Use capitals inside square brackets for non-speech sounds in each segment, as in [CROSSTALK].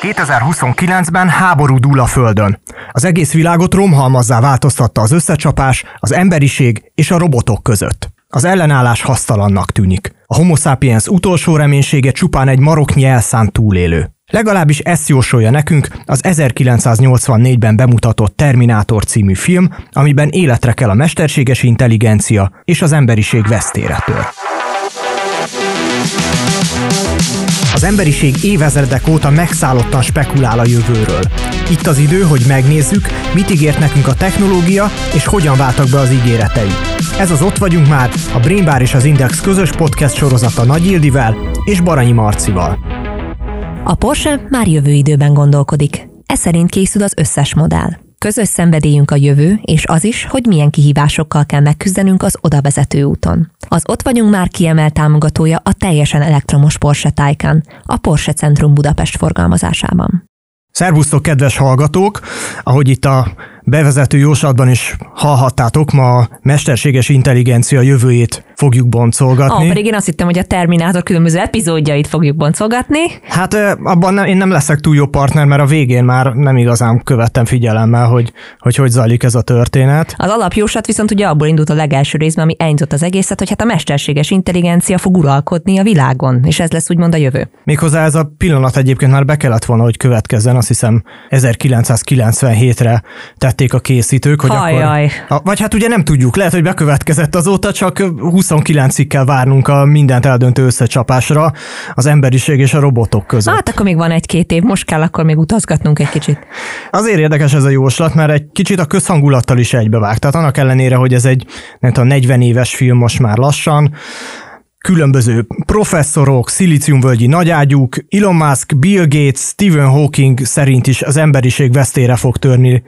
2029-ben háború dúl a Földön. Az egész világot romhalmazzá változtatta az összecsapás, az emberiség és a robotok között. Az ellenállás hasztalannak tűnik. A homo sapiens utolsó reménysége csupán egy maroknyi elszánt túlélő. Legalábbis ezt jósolja nekünk az 1984-ben bemutatott Terminátor című film, amiben életre kell a mesterséges intelligencia és az emberiség vesztére tör. Az emberiség évezredek óta megszállottan spekulál a jövőről. Itt az idő, hogy megnézzük, mit ígért nekünk a technológia, és hogyan váltak be az ígéretei. Ez az Ott vagyunk már, a Brain Bar és az Index közös podcast sorozata Nagy Ildivel és Baranyi Marcival. A Porsche már jövő időben gondolkodik. Ez szerint készül az összes modell. Közös szenvedélyünk a jövő, és az is, hogy milyen kihívásokkal kell megküzdenünk az oda vezető úton. Az Ott vagyunk már kiemelt támogatója a teljesen elektromos Porsche Taycan, a Porsche Centrum Budapest forgalmazásában. Szervusztok, kedves hallgatók! Ahogy itt a bevezető jóslatban is hallhattátok, ma a mesterséges intelligencia jövőjét fogjuk boncolgatni. Ah, pedig én azt hittem, hogy a Terminátor különböző epizódjait fogjuk boncolgatni. Hát abban nem, én nem leszek túl jó partner, mert a végén már nem igazán követtem figyelemmel, hogy hogy, hogy zajlik ez a történet. Az alapjósat viszont ugye abból indult a legelső részben, ami elindított az egészet, hogy hát a mesterséges intelligencia fog uralkodni a világon, és ez lesz úgymond a jövő. Méghozzá ez a pillanat egyébként már be kellett volna, hogy következzen, azt hiszem 1997-re tették a készítők, hogy Ajaj. akkor... Vagy hát ugye nem tudjuk, lehet, hogy bekövetkezett azóta, csak 29-ig kell várnunk a mindent eldöntő összecsapásra az emberiség és a robotok között. Hát akkor még van egy-két év, most kell akkor még utazgatnunk egy kicsit. Azért érdekes ez a jóslat, mert egy kicsit a közhangulattal is egybevág. Tehát annak ellenére, hogy ez egy nem tudom, 40 éves film most már lassan, különböző professzorok, szilíciumvölgyi nagyágyúk, Elon Musk, Bill Gates, Stephen Hawking szerint is az emberiség vesztére fog törni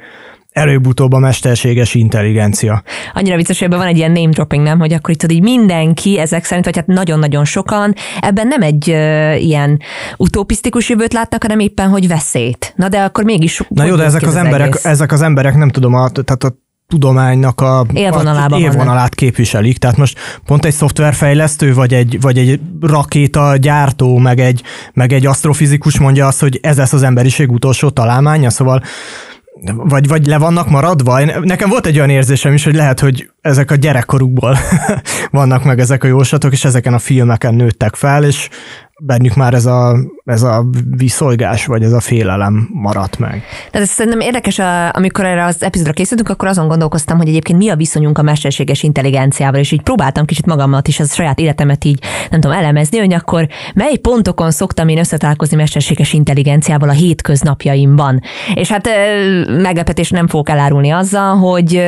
előbb-utóbb a mesterséges intelligencia. Annyira vicces, hogy ebben van egy ilyen name dropping, nem? Hogy akkor itt így mindenki ezek szerint, vagy hát nagyon-nagyon sokan, ebben nem egy uh, ilyen utopisztikus jövőt látnak, hanem éppen, hogy veszélyt. Na de akkor mégis... Na jó, de ezek az, az emberek, egész? ezek az emberek nem tudom, a, tehát a tudománynak a, élvonalában a élvonalát képviselik. Tehát most pont egy szoftverfejlesztő, vagy egy, vagy egy rakéta gyártó, meg egy, meg egy asztrofizikus mondja azt, hogy ez lesz az emberiség utolsó találmánya, szóval vagy, vagy le vannak maradva? Nekem volt egy olyan érzésem is, hogy lehet, hogy ezek a gyerekkorukból [LAUGHS] vannak meg ezek a jóslatok, és ezeken a filmeken nőttek fel, és bennük már ez a, ez a viszolgás, vagy ez a félelem maradt meg. Tehát ez szerintem érdekes, amikor erre az epizódra készültünk, akkor azon gondolkoztam, hogy egyébként mi a viszonyunk a mesterséges intelligenciával, és így próbáltam kicsit magamat is, az saját életemet így, nem tudom, elemezni, hogy akkor mely pontokon szoktam én összetalálkozni mesterséges intelligenciával a hétköznapjaimban. És hát meglepetés nem fogok elárulni azzal, hogy,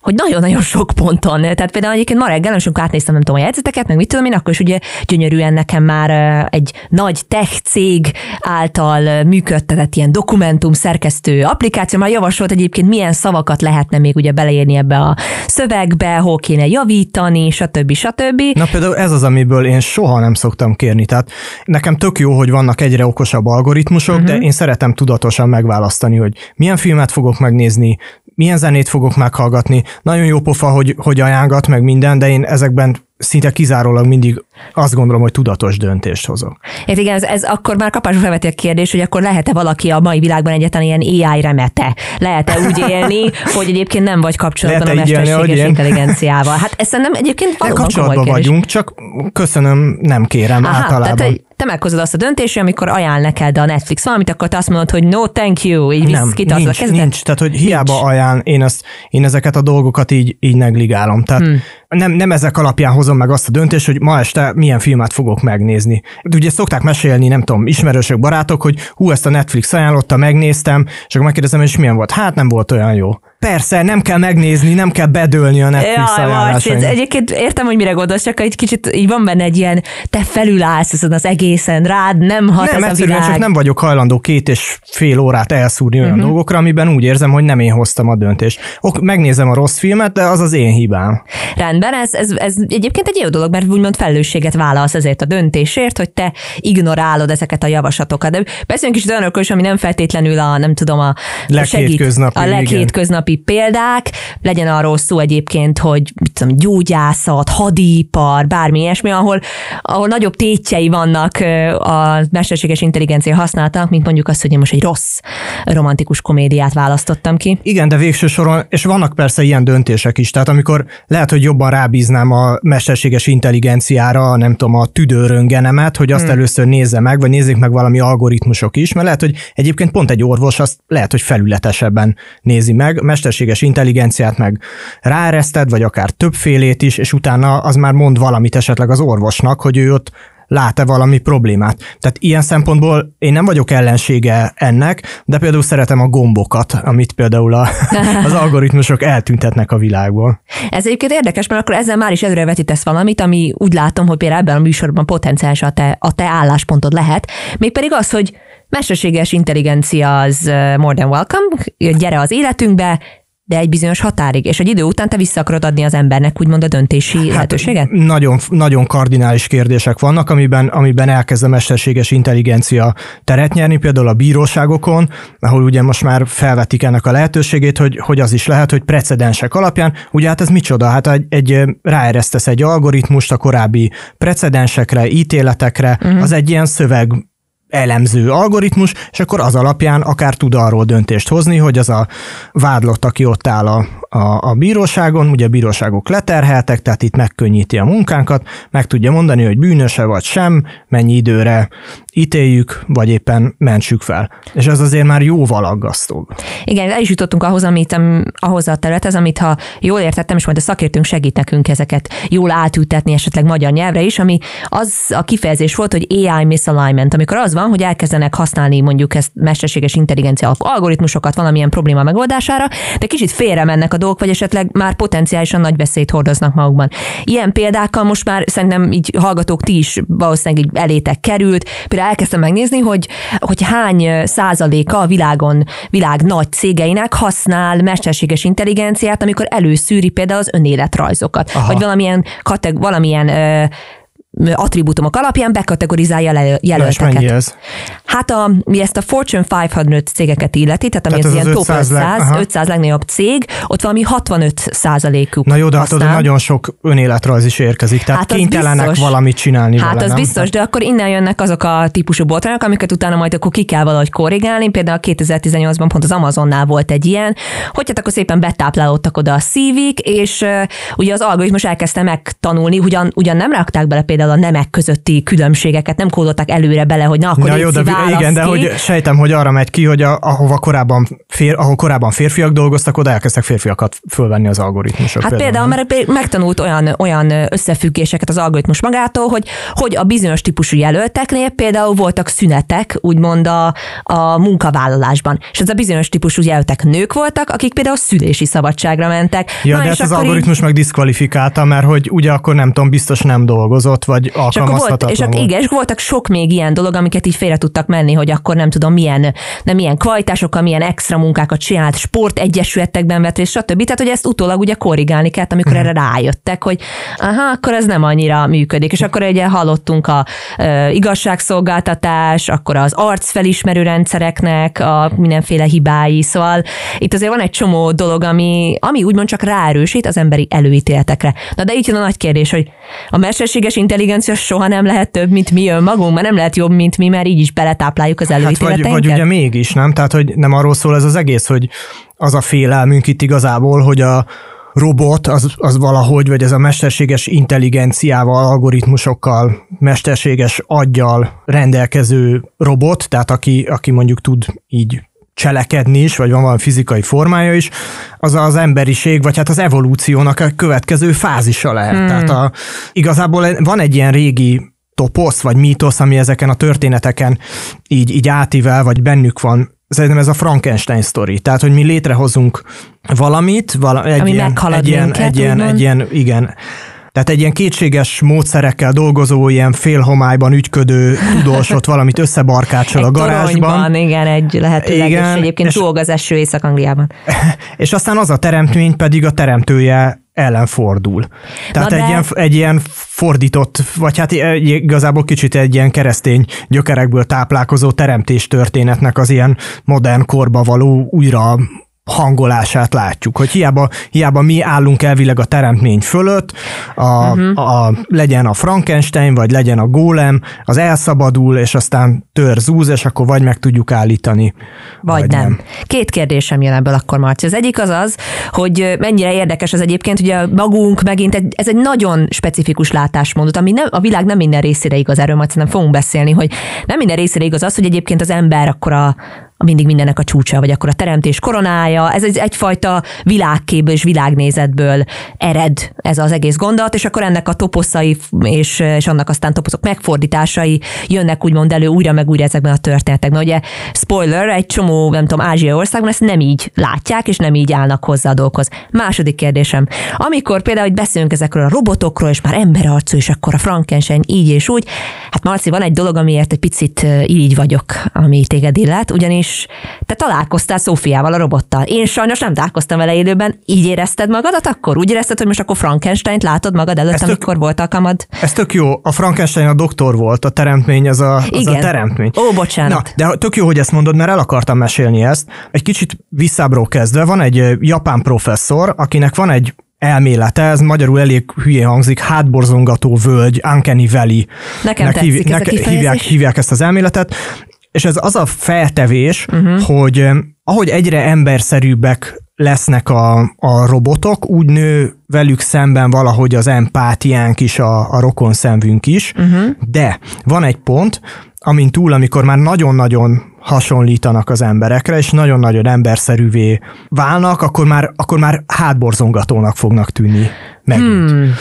hogy nagyon-nagyon sok ponton. Tehát például egyébként ma reggel, amikor átnéztem, nem tudom, a jegyzeteket, meg mit tudom én, akkor is ugye gyönyörűen nekem már egy nagy tech cég által működtetett ilyen dokumentum szerkesztő applikáció, már javasolt egyébként milyen szavakat lehetne még ugye beleírni ebbe a szövegbe, hol kéne javítani, stb. stb. Na például ez az, amiből én soha nem szoktam kérni. Tehát nekem tök jó, hogy vannak egyre okosabb algoritmusok, uh-huh. de mhm. én szeretem tudatosan megválasztani, hogy milyen filmet fogok megnézni, milyen zenét fogok meghallgatni. Nagyon jó pofa, hogy, hogy ajánlgat meg minden, de én ezekben szinte kizárólag mindig azt gondolom, hogy tudatos döntést hozok. Ért igen, ez, ez akkor már kapásra felveti a kérdés, hogy akkor lehet-e valaki a mai világban egyetlen ilyen AI remete? Lehet-e úgy élni, [LAUGHS] hogy egyébként nem vagy kapcsolatban lehet a mesterséges intelligenciával? Hát ezt nem egyébként valóban Kapcsolatban vagyunk, csak köszönöm, nem kérem Aha, általában. Tehát, te meghozod azt a döntést, amikor ajánl neked a Netflix valamit, akkor te azt mondod, hogy no, thank you, így nem, nincs, a nincs, tehát hogy hiába nincs. ajánl, én, ezt, én ezeket a dolgokat így, így negligálom. Tehát hmm. Nem, nem ezek alapján hozom meg azt a döntést, hogy ma este milyen filmet fogok megnézni. Ugye szokták mesélni, nem tudom, ismerősök, barátok, hogy hú, ezt a Netflix ajánlotta, megnéztem, és akkor megkérdezem, és milyen volt? Hát nem volt olyan jó. Persze, nem kell megnézni, nem kell bedőlni a Netflix Jaj, ajánlásait. Egyébként értem, hogy mire gondolsz, csak egy kicsit így van benne egy ilyen, te felülállsz ezen az egészen, rád nem hat nem, ez a világ. csak nem vagyok hajlandó két és fél órát elszúrni olyan uh-huh. dolgokra, amiben úgy érzem, hogy nem én hoztam a döntést. Ok, megnézem a rossz filmet, de az az én hibám. Rendben, ez, ez, ez egyébként egy jó dolog, mert úgymond felelősséget vállalsz ezért a döntésért, hogy te ignorálod ezeket a javaslatokat. De beszéljünk is olyanokról ami nem feltétlenül a, nem tudom, a leghétköznapi, a leghétköznapi hétköznapi példák, legyen arról szó egyébként, hogy mit tudom, gyógyászat, hadipar, bármi ilyesmi, ahol, ahol nagyobb tétjei vannak a mesterséges intelligencia használatának, mint mondjuk azt, hogy én most egy rossz romantikus komédiát választottam ki. Igen, de végső soron, és vannak persze ilyen döntések is, tehát amikor lehet, hogy jobban rábíznám a mesterséges intelligenciára, nem tudom, a tüdőröngenemet, hogy azt hmm. először nézze meg, vagy nézzék meg valami algoritmusok is, mert lehet, hogy egyébként pont egy orvos azt lehet, hogy felületesebben nézi meg, mesterséges intelligenciát meg ráereszted, vagy akár többfélét is, és utána az már mond valamit esetleg az orvosnak, hogy ő ott lát-e valami problémát. Tehát ilyen szempontból én nem vagyok ellensége ennek, de például szeretem a gombokat, amit például a, [LAUGHS] az algoritmusok eltüntetnek a világból. Ez egyébként érdekes, mert akkor ezzel már is előrevetítesz valamit, ami úgy látom, hogy például ebben a műsorban potenciális a te, a te álláspontod lehet, mégpedig az, hogy mesterséges intelligencia az more than welcome, gyere az életünkbe, de egy bizonyos határig, és egy idő után te vissza akarod adni az embernek úgymond a döntési hát lehetőséget? Nagyon, nagyon kardinális kérdések vannak, amiben, amiben elkezd a mesterséges intelligencia teret nyerni, például a bíróságokon, ahol ugye most már felvetik ennek a lehetőségét, hogy, hogy az is lehet, hogy precedensek alapján, ugye hát ez micsoda? Hát egy, egy ráeresztesz egy algoritmust a korábbi precedensekre, ítéletekre, uh-huh. az egy ilyen szöveg elemző algoritmus, és akkor az alapján akár tud arról döntést hozni, hogy az a vádlott, aki ott áll a, a, a bíróságon, ugye a bíróságok leterheltek, tehát itt megkönnyíti a munkánkat, meg tudja mondani, hogy bűnöse vagy sem, mennyi időre ítéljük, vagy éppen mentsük fel. És ez azért már jóval aggasztóbb. Igen, el is jutottunk ahhoz, amit, ahhoz a területhez, amit ha jól értettem, és majd a szakértőnk segít nekünk ezeket jól átültetni esetleg magyar nyelvre is, ami az a kifejezés volt, hogy AI misalignment, amikor az van, hogy elkezdenek használni mondjuk ezt mesterséges intelligencia algoritmusokat valamilyen probléma megoldására, de kicsit félre mennek a dolgok, vagy esetleg már potenciálisan nagy veszélyt hordoznak magukban. Ilyen példákkal most már szerintem így hallgatók ti is valószínűleg így elétek került. Például elkezdtem megnézni, hogy, hogy hány százaléka a világon, világ nagy cégeinek használ mesterséges intelligenciát, amikor előszűri például az önéletrajzokat, Aha. vagy valamilyen, kateg- valamilyen ö, attribútumok alapján bekategorizálja jelölteket. Ja, ez? Hát a, mi ezt a Fortune 500 cégeket illeti, tehát ami tehát az, az ilyen top 500, 500, leg, 500 legnagyobb cég, ott valami 65 százalékuk Na jó, de hát nagyon sok önéletrajz is érkezik, tehát hát kénytelenek biztos. valamit csinálni Hát vele, az nem? biztos, de akkor innen jönnek azok a típusú botrányok, amiket utána majd akkor ki kell valahogy korrigálni. Például 2018-ban pont az Amazonnál volt egy ilyen, hogy hát akkor szépen betáplálódtak oda a szívik, és uh, ugye az algoritmus elkezdte megtanulni, ugyan, ugyan nem rakták bele például a nemek közötti különbségeket, nem kódoltak előre bele, hogy na akkor Na jó, de igen, de hogy sejtem, hogy arra megy ki, hogy a, ahova korábban, fér, ahol korábban férfiak dolgoztak, oda elkezdtek férfiakat fölvenni az algoritmusok. Hát például, például mert megtanult olyan, olyan összefüggéseket az algoritmus magától, hogy, hogy a bizonyos típusú jelölteknél például voltak szünetek, úgymond a, a munkavállalásban. És ez a bizonyos típusú jelöltek nők voltak, akik például szülési szabadságra mentek. Ja, Na, de ezt az algoritmus így... meg diszkvalifikálta, mert hogy ugye akkor nem tudom, biztos nem dolgozott, vagy alkalmazhatatlan és, akkor volt, és, igen, és voltak sok még ilyen dolog, amiket így félre tudtak menni, hogy akkor nem tudom milyen, nem milyen kvalitásokkal, milyen extra munkákat csinált, sportegyesületekben vett részt, stb. Tehát, hogy ezt utólag ugye korrigálni kellett, amikor uh-huh. erre rájöttek, hogy aha, akkor ez nem annyira működik. És akkor ugye hallottunk a e, igazságszolgáltatás, akkor az arcfelismerő rendszereknek a mindenféle hibái, szóval itt azért van egy csomó dolog, ami, ami úgymond csak ráerősít az emberi előítéletekre. Na de itt jön a nagy kérdés, hogy a mesterséges intelligencia soha nem lehet több, mint mi önmagunk, mert nem lehet jobb, mint mi, mert így is beletápláljuk az előítéleteinket. Hát vagy, vagy ugye mégis, nem? Tehát, hogy nem arról szól ez az egész, hogy az a félelmünk itt igazából, hogy a robot az, az valahogy, vagy ez a mesterséges intelligenciával, algoritmusokkal, mesterséges aggyal rendelkező robot, tehát aki, aki mondjuk tud így cselekedni is, vagy van valami fizikai formája is, az az emberiség, vagy hát az evolúciónak a következő fázisa lehet. Hmm. Tehát a, igazából van egy ilyen régi toposz, vagy mítosz, ami ezeken a történeteken így, így átível, vagy bennük van. Szerintem ez a Frankenstein sztori. Tehát, hogy mi létrehozunk valamit, vala, egy, ami ilyen, egy, ilyen, minket, egy, ilyen, egy ilyen, igen, tehát egy ilyen kétséges módszerekkel dolgozó, ilyen félhomályban ügyködő tudósot valamit összebarkácsol a garázsban. Igen, egy lehetőleg, igen, és egyébként és, az eső Észak-Angliában. [LAUGHS] És aztán az a teremtmény pedig a teremtője ellen fordul. Tehát egy, de... ilyen, egy ilyen fordított, vagy hát igazából kicsit egy ilyen keresztény gyökerekből táplálkozó teremtés történetnek az ilyen modern korba való újra hangolását látjuk, hogy hiába, hiába mi állunk elvileg a teremtmény fölött, a, uh-huh. a, legyen a Frankenstein, vagy legyen a gólem, az elszabadul, és aztán tör zúz, és akkor vagy meg tudjuk állítani. Vagy, vagy nem. nem. Két kérdésem jön ebből akkor, Marci. Az egyik az az, hogy mennyire érdekes az egyébként, ugye magunk megint, egy, ez egy nagyon specifikus látásmódot, ami nem, a világ nem minden részére igaz, erről majd szerintem fogunk beszélni, hogy nem minden részére igaz az, hogy egyébként az ember akkor a, mindig mindennek a csúcsa, vagy akkor a teremtés koronája, ez egy, egyfajta világképből és világnézetből ered ez az egész gondolat, és akkor ennek a toposzai és, és annak aztán toposzok megfordításai jönnek úgymond elő újra meg újra ezekben a történetekben. Ugye spoiler, egy csomó, nem tudom, Ázsia országban ezt nem így látják, és nem így állnak hozzá a dolgokhoz. Második kérdésem, amikor például hogy beszélünk ezekről a robotokról, és már emberarcú, és akkor a Frankenstein így és úgy, hát Marci, van egy dolog, amiért egy picit így vagyok, ami téged illet, ugyanis és te találkoztál Szófiával, a robottal. Én sajnos nem találkoztam vele élőben. Így érezted magadat akkor? Úgy érezted, hogy most akkor Frankenstein-t látod magad előtt, ez amikor tök, volt alkalmad? Ez tök jó. A Frankenstein a doktor volt, a teremtmény az a, az Igen. a teremtmény. Ó, bocsánat. Na, de tök jó, hogy ezt mondod, mert el akartam mesélni ezt. Egy kicsit visszábról kezdve van egy japán professzor, akinek van egy elmélete, ez magyarul elég hülye hangzik, hátborzongató völgy, Uncanny Valley. Nekem tetszik nek, ez a hívják, hívják ezt az elméletet. És ez az a feltevés, uh-huh. hogy ahogy egyre emberszerűbbek lesznek a, a robotok, úgy nő velük szemben valahogy az empátiánk is, a, a rokon szemvünk is, uh-huh. de van egy pont, amint túl, amikor már nagyon-nagyon hasonlítanak az emberekre, és nagyon-nagyon emberszerűvé válnak, akkor már, akkor már hátborzongatónak fognak tűnni megint. Hmm.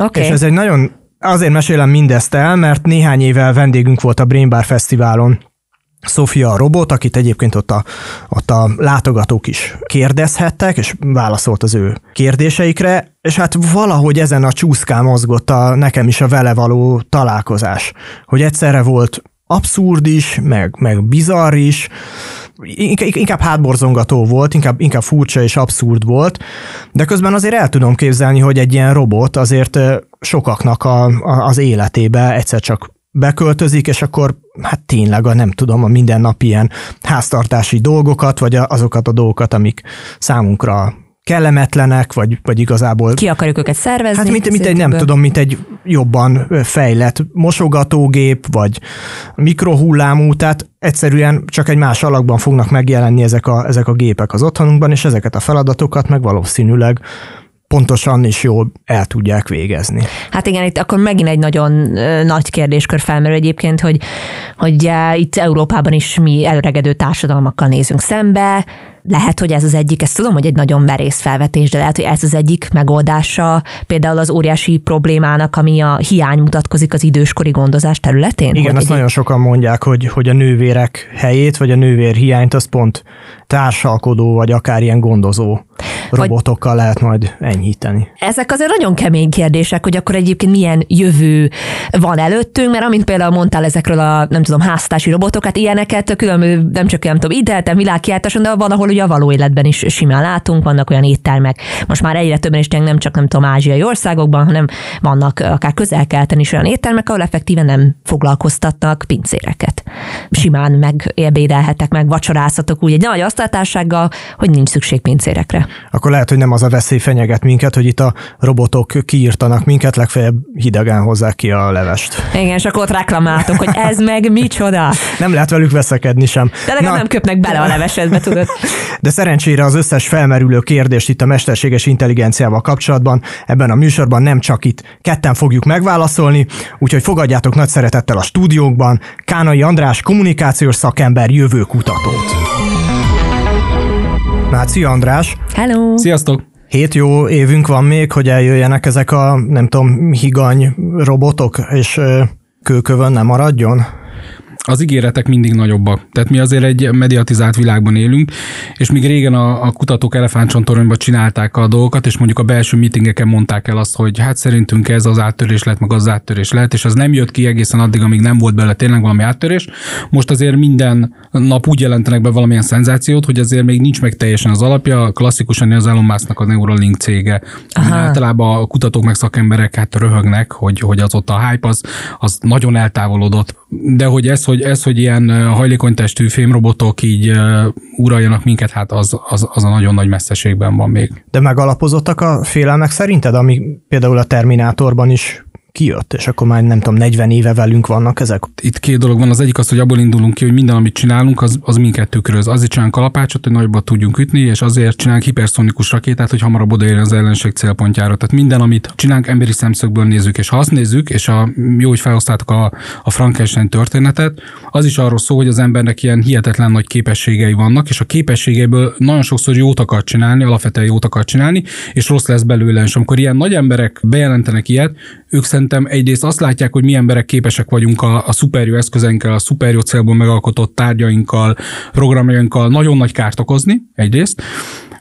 Okay. És ez egy nagyon, azért mesélem mindezt el, mert néhány évvel vendégünk volt a Brain Bar Fesztiválon Sofia a robot, akit egyébként ott a, ott a látogatók is kérdezhettek, és válaszolt az ő kérdéseikre, és hát valahogy ezen a csúszkán mozgott a, nekem is a vele való találkozás, hogy egyszerre volt abszurd is, meg, meg bizarr is, inkább hátborzongató volt, inkább, inkább furcsa és abszurd volt, de közben azért el tudom képzelni, hogy egy ilyen robot azért sokaknak a, a, az életébe egyszer csak beköltözik, és akkor hát tényleg a nem tudom, a mindennapi ilyen háztartási dolgokat, vagy azokat a dolgokat, amik számunkra kellemetlenek, vagy, vagy igazából... Ki akarjuk őket szervezni? Hát mint, mint egy, nem tudom, mint egy jobban fejlett mosogatógép, vagy mikrohullámú, tehát egyszerűen csak egy más alakban fognak megjelenni ezek a, ezek a gépek az otthonunkban, és ezeket a feladatokat meg valószínűleg pontosan és jól el tudják végezni. Hát igen, itt akkor megint egy nagyon nagy kérdéskör felmerül egyébként, hogy, hogy itt Európában is mi előregedő társadalmakkal nézünk szembe, lehet, hogy ez az egyik, ezt tudom, hogy egy nagyon merész felvetés, de lehet, hogy ez az egyik megoldása például az óriási problémának, ami a hiány mutatkozik az időskori gondozás területén. Igen, azt egy... nagyon sokan mondják, hogy, hogy a nővérek helyét, vagy a nővér hiányt, az pont társalkodó, vagy akár ilyen gondozó robotokkal vagy... lehet majd enyhíteni. Ezek azért nagyon kemény kérdések, hogy akkor egyébként milyen jövő van előttünk, mert amint például mondtál ezekről a, nem tudom, háztási robotokat, ilyeneket különböző, nem csak nem tudom, interneten, világkiáltáson, de van, ahol ugye a való életben is simán látunk, vannak olyan éttermek. Most már egyre többen is nem csak nem tudom, ázsiai országokban, hanem vannak akár közel-keleten is olyan éttermek, ahol effektíven nem foglalkoztatnak pincéreket. Simán megébédelhetek, meg vacsorázhatok úgy egy nagy asztaltársággal, hogy nincs szükség pincérekre. Akkor lehet, hogy nem az a veszély fenyeget minket, hogy itt a robotok kiírtanak minket, legfeljebb hidegen hozzák ki a levest. Igen, és akkor ott reklamáltok, hogy ez meg micsoda. Nem lehet velük veszekedni sem. De legalább nem köpnek bele a levesedbe, tudod. De szerencsére az összes felmerülő kérdést itt a mesterséges intelligenciával kapcsolatban ebben a műsorban nem csak itt ketten fogjuk megválaszolni, úgyhogy fogadjátok nagy szeretettel a stúdiókban Kánai András kommunikációs szakember jövőkutatót. Náci András. Hello! Sziasztok! Hét jó évünk van még, hogy eljöjjenek ezek a, nem tudom, higany robotok, és kőkövön nem maradjon? Az ígéretek mindig nagyobbak. Tehát mi azért egy mediatizált világban élünk, és míg régen a, a kutatók elefántcsontoronyban csinálták a dolgokat, és mondjuk a belső meetingeken mondták el azt, hogy hát szerintünk ez az áttörés lehet, meg az áttörés lehet, és az nem jött ki egészen addig, amíg nem volt belőle tényleg valami áttörés. Most azért minden nap úgy jelentenek be valamilyen szenzációt, hogy azért még nincs meg teljesen az alapja. Klasszikusan az Elon Musk-nak a Neuralink cége. Általában a kutatók meg szakemberek hát röhögnek, hogy, hogy az ott a hype az, az nagyon eltávolodott. De hogy ez, hogy hogy ez, hogy ilyen hajlékonytestű fémrobotok így uraljanak minket, hát az, az, az a nagyon nagy messzeségben van még. De megalapozottak a félelmek szerinted, ami például a Terminátorban is kijött, és akkor már nem tudom, 40 éve velünk vannak ezek? Itt két dolog van. Az egyik az, hogy abból indulunk ki, hogy minden, amit csinálunk, az, az minket tükröz. Azért csinálunk kalapácsot, hogy nagyobbat tudjunk ütni, és azért csinálunk hiperszonikus rakétát, hogy hamarabb odaérjen az ellenség célpontjára. Tehát minden, amit csinálunk, emberi szemszögből nézzük, és ha azt nézzük, és a, jó, hogy felosztáltuk a, a Frankenstein történetet, az is arról szól, hogy az embernek ilyen hihetetlen nagy képességei vannak, és a képességeiből nagyon sokszor jót akar csinálni, alapvetően jót akar csinálni, és rossz lesz belőle. És amikor ilyen nagy emberek bejelentenek ilyet, ők szerintem egyrészt azt látják, hogy mi emberek képesek vagyunk a, a szuperjó eszközeinkkel, a szuperjó célból megalkotott tárgyainkkal, programjainkkal nagyon nagy kárt okozni, egyrészt.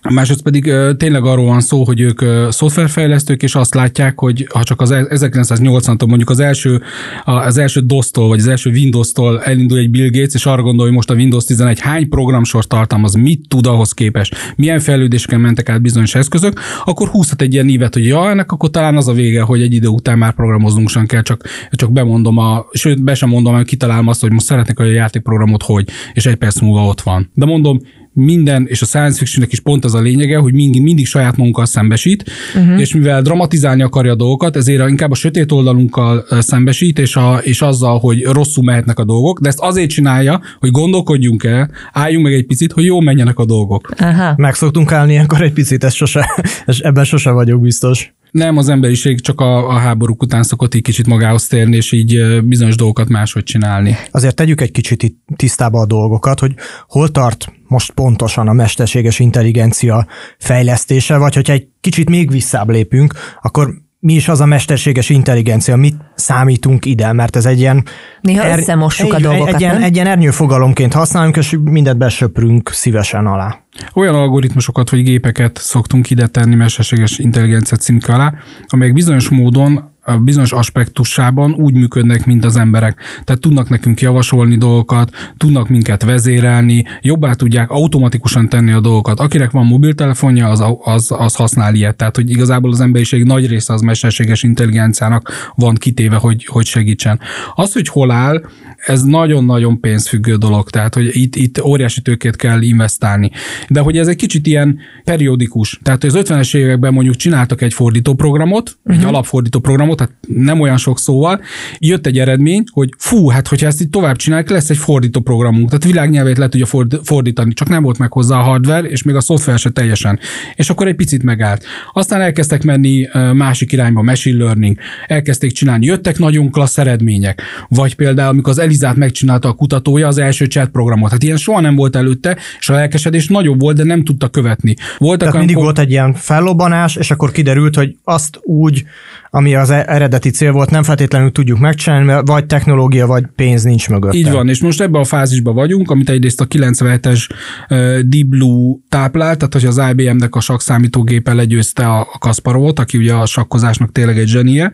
Másrészt pedig tényleg arról van szó, hogy ők szoftverfejlesztők, és azt látják, hogy ha csak az 1980-tól e- mondjuk az első, az első DOS-tól, vagy az első Windows-tól elindul egy Bill Gates, és arra gondol, hogy most a Windows 11 hány programsor tartalmaz, mit tud ahhoz képest, milyen fejlődéseken mentek át bizonyos eszközök, akkor húzhat egy ilyen ívet, hogy ja, ennek akkor talán az a vége, hogy egy idő után már programoznunk sem kell, csak, csak bemondom, a, sőt, be sem mondom, hogy kitalálom azt, hogy most szeretnék a játékprogramot, hogy, és egy perc múlva ott van. De mondom, minden, és a science fictionnek is pont az a lényege, hogy mindig, mindig saját magunkkal szembesít, uh-huh. és mivel dramatizálni akarja a dolgokat, ezért inkább a sötét oldalunkkal szembesít, és, a, és azzal, hogy rosszul mehetnek a dolgok, de ezt azért csinálja, hogy gondolkodjunk el, álljunk meg egy picit, hogy jó menjenek a dolgok. Aha. Meg szoktunk állni ilyenkor egy picit, ez sose, ez ebben sose vagyok biztos. Nem, az emberiség csak a, a háborúk után szokott egy kicsit magához térni, és így bizonyos dolgokat máshogy csinálni. Azért tegyük egy kicsit tisztába a dolgokat, hogy hol tart most pontosan a mesterséges intelligencia fejlesztése, vagy hogyha egy kicsit még visszább lépünk, akkor mi is az a mesterséges intelligencia, mit számítunk ide, mert ez egy ilyen... Néha er, összemossuk egy, a dolgokat, egy, egy, egy ilyen ernyőfogalomként használunk, és mindent besöprünk szívesen alá. Olyan algoritmusokat vagy gépeket szoktunk ide tenni mesterséges intelligencia címke alá, amelyek bizonyos módon a bizonyos aspektusában úgy működnek, mint az emberek. Tehát tudnak nekünk javasolni dolgokat, tudnak minket vezérelni, jobbá tudják automatikusan tenni a dolgokat. Akinek van mobiltelefonja, az, az, az használ ilyet. Tehát, hogy igazából az emberiség nagy része az mesterséges intelligenciának van kitéve, hogy, hogy segítsen. Az, hogy hol áll, ez nagyon-nagyon pénzfüggő dolog, tehát hogy itt, itt óriási tőkét kell investálni. De hogy ez egy kicsit ilyen periódikus. Tehát az 50-es években mondjuk csináltak egy fordítóprogramot, uh-huh. egy mhm. alapfordító programot, tehát nem olyan sok szóval, jött egy eredmény, hogy fú, hát hogyha ezt itt tovább csinálják, lesz egy fordító programunk, tehát világnyelvét le tudja fordítani, csak nem volt meg hozzá a hardware, és még a szoftver se teljesen. És akkor egy picit megállt. Aztán elkezdtek menni másik irányba, machine learning, elkezdték csinálni, jöttek nagyon klassz eredmények, vagy például, amikor az Elizát megcsinálta a kutatója az első chat programot. Hát ilyen soha nem volt előtte, és a lelkesedés nagyobb volt, de nem tudta követni. Voltak Tehát mindig volt egy ilyen fellobbanás, és akkor kiderült, hogy azt úgy, ami az e- eredeti cél volt, nem feltétlenül tudjuk megcsinálni, vagy technológia, vagy pénz nincs mögött. Így van, és most ebben a fázisban vagyunk, amit egyrészt a 97-es uh, Deep Blue táplált, tehát hogy az IBM-nek a sakszámítógépe legyőzte a, Kasparovot, aki ugye a sakkozásnak tényleg egy zsenie.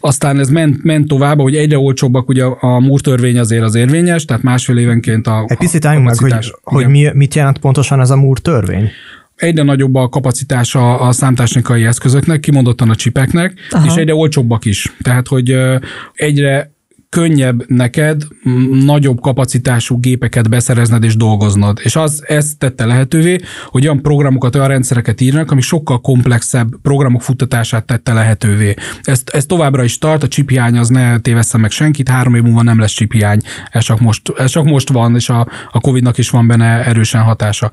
Aztán ez ment, ment tovább, hogy egyre olcsóbbak, ugye a Moore törvény azért az érvényes, tehát másfél évenként a Egy picit álljunk meg, hogy, hogy mi, mit jelent pontosan ez a Moore törvény? Egyre nagyobb a kapacitása a számtechnikai eszközöknek, kimondottan a csipeknek, Aha. és egyre olcsóbbak is. Tehát, hogy egyre könnyebb neked nagyobb kapacitású gépeket beszerezned és dolgoznod. És az ezt tette lehetővé, hogy olyan programokat, olyan rendszereket írnak, ami sokkal komplexebb programok futtatását tette lehetővé. Ezt, ez továbbra is tart, a csiphiány az ne tévessze meg senkit, három év múlva nem lesz csiphiány. Ez csak most, ez csak most van, és a, a Covid-nak is van benne erősen hatása.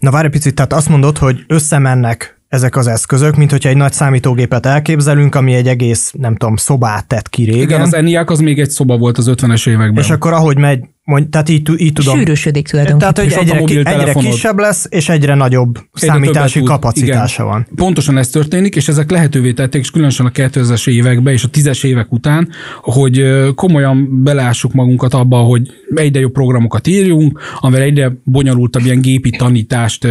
Na várj egy picit, tehát azt mondod, hogy összemennek ezek az eszközök, mint hogyha egy nagy számítógépet elképzelünk, ami egy egész, nem tudom, szobát tett ki régen. Igen, az ENIAC az még egy szoba volt az 50-es években. És akkor ahogy megy Mondj, tehát így, így tudom. Sűrűsödik tulajdonképpen. Tehát, hogy egyre, ki, egyre kisebb lesz, és egyre nagyobb egyre számítási kapacitása van. Pontosan ez történik, és ezek lehetővé tették, és különösen a 2000-es években és a 10-es évek után, hogy komolyan belássuk magunkat abba, hogy egyre jobb programokat írjunk, amivel egyre bonyolultabb ilyen gépi tanítást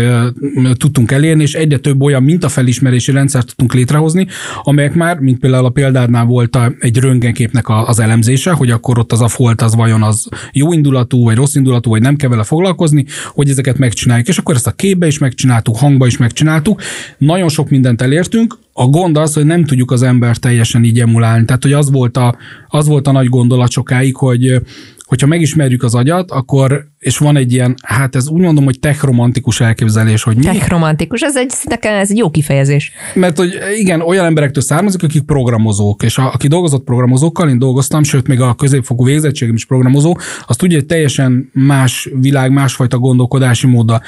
tudtunk elérni, és egyre több olyan mintafelismerési rendszert tudtunk létrehozni, amelyek már, mint például a példádnál volt egy röntgenképnek az elemzése, hogy akkor ott az a folt, az vajon az jó indulatú, vagy rossz indulatú, vagy nem kell vele foglalkozni, hogy ezeket megcsináljuk. És akkor ezt a képbe is megcsináltuk, hangba is megcsináltuk. Nagyon sok mindent elértünk, a gond az, hogy nem tudjuk az ember teljesen így emulálni. Tehát, hogy az volt a, az volt a nagy gondolat sokáig, hogy hogyha megismerjük az agyat, akkor, és van egy ilyen, hát ez úgy mondom, hogy techromantikus elképzelés, hogy mi. Techromantikus, ez egy, nekem ez egy jó kifejezés. Mert hogy igen, olyan emberektől származik, akik programozók, és a, aki dolgozott programozókkal, én dolgoztam, sőt, még a középfokú végzettségem is programozó, az tudja, hogy teljesen más világ, másfajta gondolkodási móda.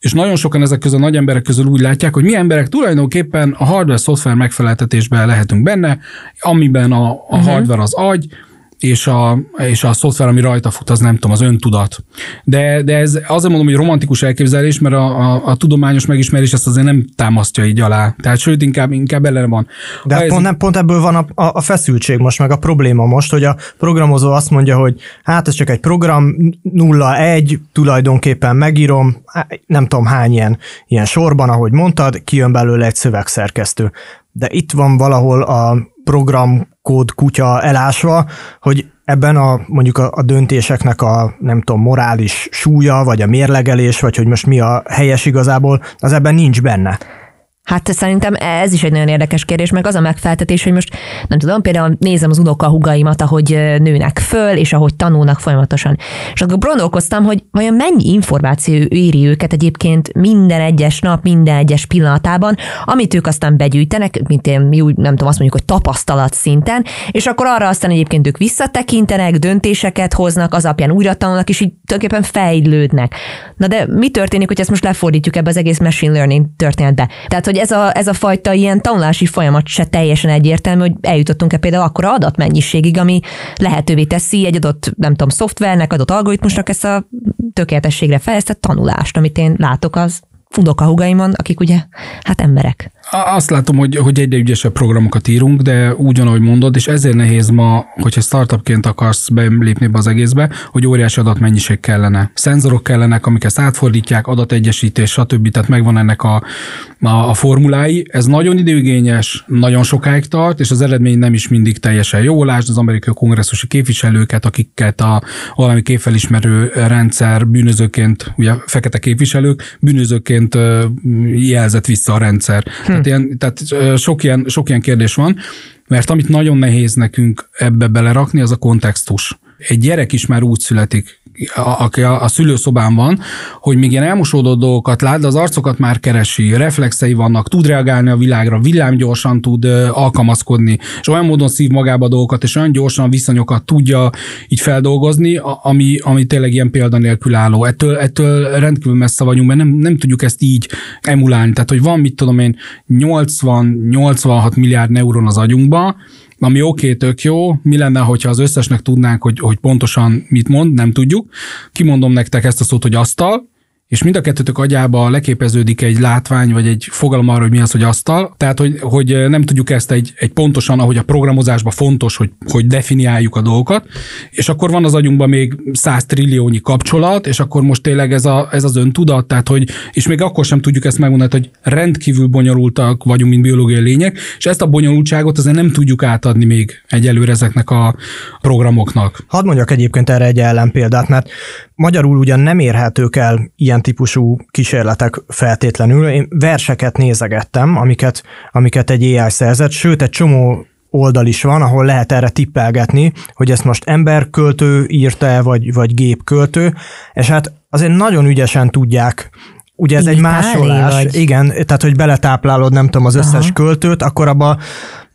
És nagyon sokan ezek közül a nagy emberek közül úgy látják, hogy mi emberek tulajdonképpen a hardware-szoftver megfeleltetésben lehetünk benne, amiben a, a uh-huh. hardware az agy, és a, és a szoftver, ami rajta fut, az nem tudom, az öntudat. De, de ez azért mondom, hogy romantikus elképzelés, mert a, a, a tudományos megismerés ezt azért nem támasztja így alá. Tehát sőt, inkább, inkább ellen van. De hát pont, nem, pont ebből van a, a, a feszültség most, meg a probléma most, hogy a programozó azt mondja, hogy hát ez csak egy program, 0-1, tulajdonképpen megírom, nem tudom hány ilyen, ilyen sorban, ahogy mondtad, kijön belőle egy szövegszerkesztő. De itt van valahol a programkód kutya elásva, hogy ebben a mondjuk a, a döntéseknek a nem tudom, morális súlya, vagy a mérlegelés, vagy hogy most mi a helyes igazából, az ebben nincs benne. Hát szerintem ez is egy nagyon érdekes kérdés, meg az a megfeltetés, hogy most nem tudom, például nézem az unokahugaimat, ahogy nőnek föl, és ahogy tanulnak folyamatosan. És akkor gondolkoztam, hogy vajon mennyi információ éri őket egyébként minden egyes nap, minden egyes pillanatában, amit ők aztán begyűjtenek, mint én, mi úgy nem tudom, azt mondjuk, hogy tapasztalat szinten, és akkor arra aztán egyébként ők visszatekintenek, döntéseket hoznak, az alapján újra tanulnak, és így tulajdonképpen fejlődnek. Na de mi történik, hogy ezt most lefordítjuk ebbe az egész machine learning történetbe? Tehát, hogy ez a, ez a fajta ilyen tanulási folyamat se teljesen egyértelmű, hogy eljutottunk-e például akkora adatmennyiségig, ami lehetővé teszi egy adott, nem tudom, szoftvernek, adott algoritmusnak ezt a tökéletességre fejlesztett tanulást, amit én látok az unokahugaimon, akik ugye, hát emberek. Azt látom, hogy, hogy egyre ügyesebb programokat írunk, de úgy, ahogy mondod, és ezért nehéz ma, hogyha startupként akarsz belépni be az egészbe, hogy óriási adatmennyiség kellene. Szenzorok kellenek, amik ezt átfordítják, adategyesítés, stb. Tehát megvan ennek a, a, a formulái. Ez nagyon időigényes, nagyon sokáig tart, és az eredmény nem is mindig teljesen jó. Lásd az amerikai kongresszusi képviselőket, akiket a valami képfelismerő rendszer bűnözőként, ugye fekete képviselők, bűnözőként jelzett vissza a rendszer. Tehát, ilyen, tehát sok, ilyen, sok ilyen kérdés van, mert amit nagyon nehéz nekünk ebbe belerakni, az a kontextus. Egy gyerek is már úgy születik, aki a, a szülőszobán van, hogy még ilyen elmosódott dolgokat lát, de az arcokat már keresi, reflexei vannak, tud reagálni a világra, villámgyorsan tud alkalmazkodni, és olyan módon szív magába dolgokat, és olyan gyorsan viszonyokat tudja így feldolgozni, ami, ami tényleg ilyen példanélkül álló. Ettől, ettől rendkívül messze vagyunk, mert nem, nem tudjuk ezt így emulálni. Tehát, hogy van, mit tudom én, 80-86 milliárd neuron az agyunkban, ami oké, okay, tök jó, mi lenne, hogyha az összesnek tudnánk, hogy, hogy pontosan mit mond, nem tudjuk. Kimondom nektek ezt a szót, hogy asztal, és mind a kettőtök agyába leképeződik egy látvány, vagy egy fogalom arra, hogy mi az, hogy asztal. Tehát, hogy, hogy nem tudjuk ezt egy, egy pontosan, ahogy a programozásban fontos, hogy, hogy definiáljuk a dolgokat, és akkor van az agyunkban még 100 trilliónyi kapcsolat, és akkor most tényleg ez, a, ez az öntudat, tehát, hogy, és még akkor sem tudjuk ezt megmondani, hogy rendkívül bonyolultak vagyunk, mint biológiai lények, és ezt a bonyolultságot azért nem tudjuk átadni még egyelőre ezeknek a programoknak. Hadd mondjak egyébként erre egy ellenpéldát, mert magyarul ugyan nem érhetők el ilyen típusú kísérletek feltétlenül. Én verseket nézegettem, amiket, amiket egy AI szerzett, sőt egy csomó oldal is van, ahol lehet erre tippelgetni, hogy ezt most emberköltő írta vagy, vagy gépköltő, és hát azért nagyon ügyesen tudják Ugye ez Így egy másolás, vagy? igen, tehát hogy beletáplálod, nem tudom, az összes Aha. költőt, akkor abba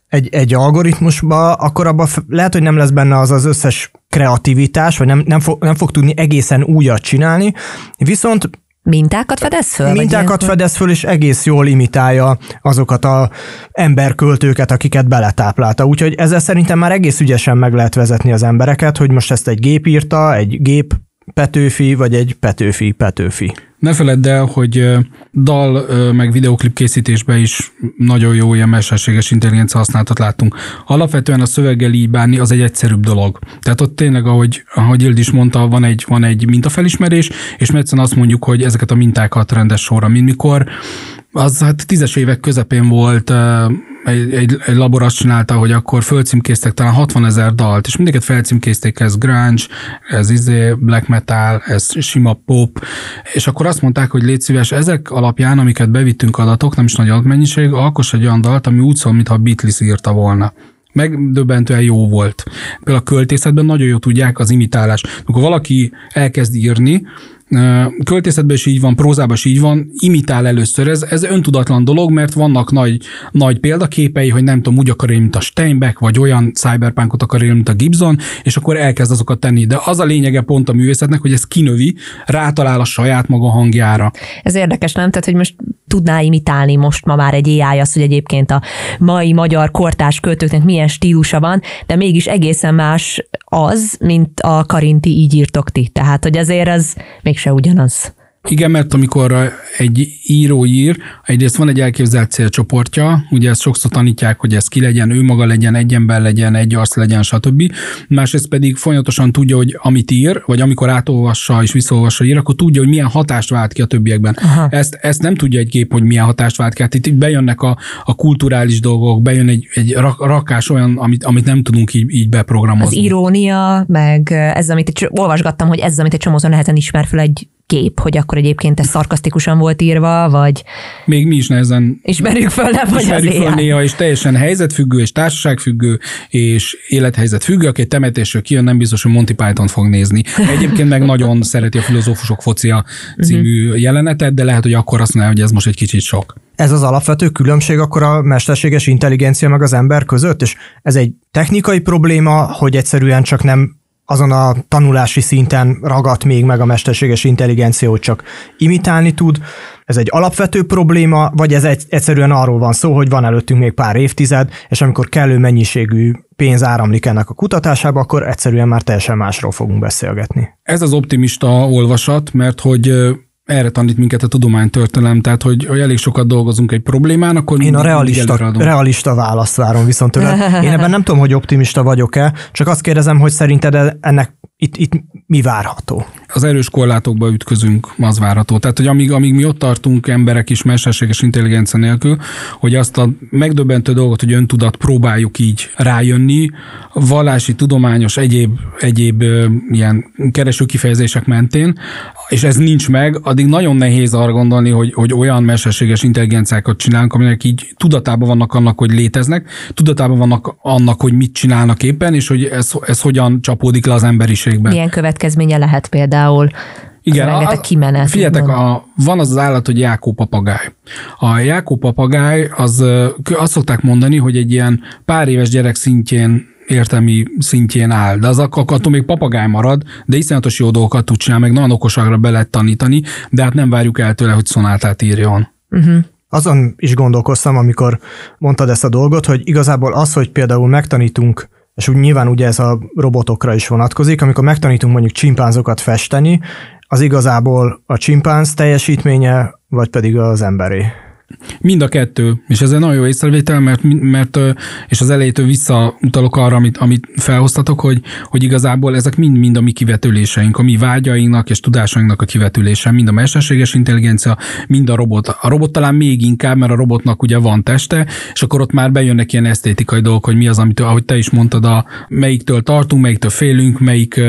egy, egy algoritmusba, akkor abban lehet, hogy nem lesz benne az az összes kreativitás, vagy nem, nem, fog, nem fog tudni egészen újat csinálni, viszont Mintákat fedez föl? Mintákat fedez föl, és egész jól imitálja azokat a emberköltőket, akiket beletáplálta. Úgyhogy ezzel szerintem már egész ügyesen meg lehet vezetni az embereket, hogy most ezt egy gép írta, egy gép Petőfi, vagy egy Petőfi Petőfi. Ne feledd el, hogy dal meg videoklip készítésben is nagyon jó ilyen mesterséges intelligencia használatot láttunk. Alapvetően a szöveggel így bánni az egy egyszerűbb dolog. Tehát ott tényleg, ahogy, ahogy Ild is mondta, van egy, van egy mintafelismerés, és egyszerűen azt mondjuk, hogy ezeket a mintákat rendes sorra, mint mikor az hát tízes évek közepén volt, egy, egy, egy labor azt csinálta, hogy akkor fölcímkéztek talán 60 ezer dalt, és mindeket felcímkézték, ez grunge, ez izé, black metal, ez sima pop, és akkor azt mondták, hogy légy szíves, ezek alapján, amiket bevittünk adatok, nem is nagy adatmennyiség, alkos egy olyan dalt, ami úgy szól, mintha Beatles írta volna. megdöbbentően jó volt. Például a költészetben nagyon jó tudják az imitálás. Amikor valaki elkezd írni, Költészetben is így van, prózában is így van, imitál először. Ez, ez öntudatlan dolog, mert vannak nagy, nagy példaképei, hogy nem tudom, úgy akar élni, mint a Steinbeck, vagy olyan cyberpunkot akar élni, mint a Gibson, és akkor elkezd azokat tenni. De az a lényege pont a művészetnek, hogy ez kinövi, rátalál a saját maga hangjára. Ez érdekes, nem? Tehát, hogy most tudná imitálni most ma már egy AI azt, hogy egyébként a mai magyar kortás költőknek milyen stílusa van, de mégis egészen más az, mint a Karinti így írtok ti. Tehát, hogy azért az mégse ugyanaz. Igen, mert amikor egy író ír, egyrészt van egy elképzelt célcsoportja, ugye ezt sokszor tanítják, hogy ez ki legyen, ő maga legyen, egy ember legyen, egy arc legyen, stb. Másrészt pedig folyamatosan tudja, hogy amit ír, vagy amikor átolvassa és visszaolvassa ír, akkor tudja, hogy milyen hatást vált ki a többiekben. Ezt, ezt nem tudja egy gép, hogy milyen hatást vált ki. Hát itt bejönnek a, a kulturális dolgok, bejön egy, egy rakás olyan, amit, amit nem tudunk így, így beprogramozni. Az irónia, meg ez, amit olvasgattam, hogy ez, amit egy csomózon nehezen ismer fel egy kép, hogy akkor egyébként ez szarkasztikusan volt írva, vagy... Még mi is nehezen... Ismerjük föl, nem vagy az föl néha, és teljesen helyzetfüggő, és társaságfüggő, és élethelyzet függő, aki egy temetésről kijön, nem biztos, hogy Monty Python fog nézni. Egyébként meg nagyon szereti a filozófusok focia című uh-huh. jelenetet, de lehet, hogy akkor azt mondja, hogy ez most egy kicsit sok. Ez az alapvető különbség akkor a mesterséges intelligencia meg az ember között, és ez egy technikai probléma, hogy egyszerűen csak nem azon a tanulási szinten ragadt még meg a mesterséges intelligencia, hogy csak imitálni tud. Ez egy alapvető probléma, vagy ez egy, egyszerűen arról van szó, hogy van előttünk még pár évtized, és amikor kellő mennyiségű pénz áramlik ennek a kutatásába, akkor egyszerűen már teljesen másról fogunk beszélgetni. Ez az optimista olvasat, mert hogy erre tanít minket a tudománytörténelem, tehát hogy, hogy elég sokat dolgozunk egy problémán, akkor Én a realista, realista választ várom viszont tőled. [LAUGHS] Én ebben nem tudom, hogy optimista vagyok-e, csak azt kérdezem, hogy szerinted ennek itt, itt mi várható? Az erős korlátokba ütközünk, az várható. Tehát, hogy amíg, amíg mi ott tartunk emberek is mesterséges intelligencia nélkül, hogy azt a megdöbbentő dolgot, hogy öntudat próbáljuk így rájönni, vallási, tudományos, egyéb, egyéb ilyen kereső kifejezések mentén, és ez nincs meg, addig nagyon nehéz arra gondolni, hogy, hogy olyan mesterséges intelligenciákat csinálunk, aminek így tudatában vannak annak, hogy léteznek, tudatában vannak annak, hogy mit csinálnak éppen, és hogy ez, ez hogyan csapódik le az emberiségben. Milyen következménye lehet például igen, a, kimenet. Figyeljetek, a, van az az állat, hogy Jákó papagáj. A Jákó papagáj, az, azt szokták mondani, hogy egy ilyen pár éves gyerek szintjén értelmi szintjén áll, de az akkor, attól még papagáj marad, de iszonyatos jó dolgokat tud csinálni, meg nagyon okosagra be lehet tanítani, de hát nem várjuk el tőle, hogy szonátát írjon. Uh-huh. Azon is gondolkoztam, amikor mondtad ezt a dolgot, hogy igazából az, hogy például megtanítunk és úgy nyilván ugye ez a robotokra is vonatkozik, amikor megtanítunk mondjuk csimpánzokat festeni, az igazából a csimpánz teljesítménye, vagy pedig az emberé. Mind a kettő, és ez egy nagyon jó észrevétel, mert, mert és az elejétől visszautalok arra, amit, amit felhoztatok, hogy, hogy igazából ezek mind-mind a mi kivetüléseink, a mi vágyainknak és tudásainknak a kivetülése, mind a mesterséges intelligencia, mind a robot. A robot talán még inkább, mert a robotnak ugye van teste, és akkor ott már bejönnek ilyen esztétikai dolgok, hogy mi az, amit, ahogy te is mondtad, a melyiktől tartunk, melyiktől félünk, melyik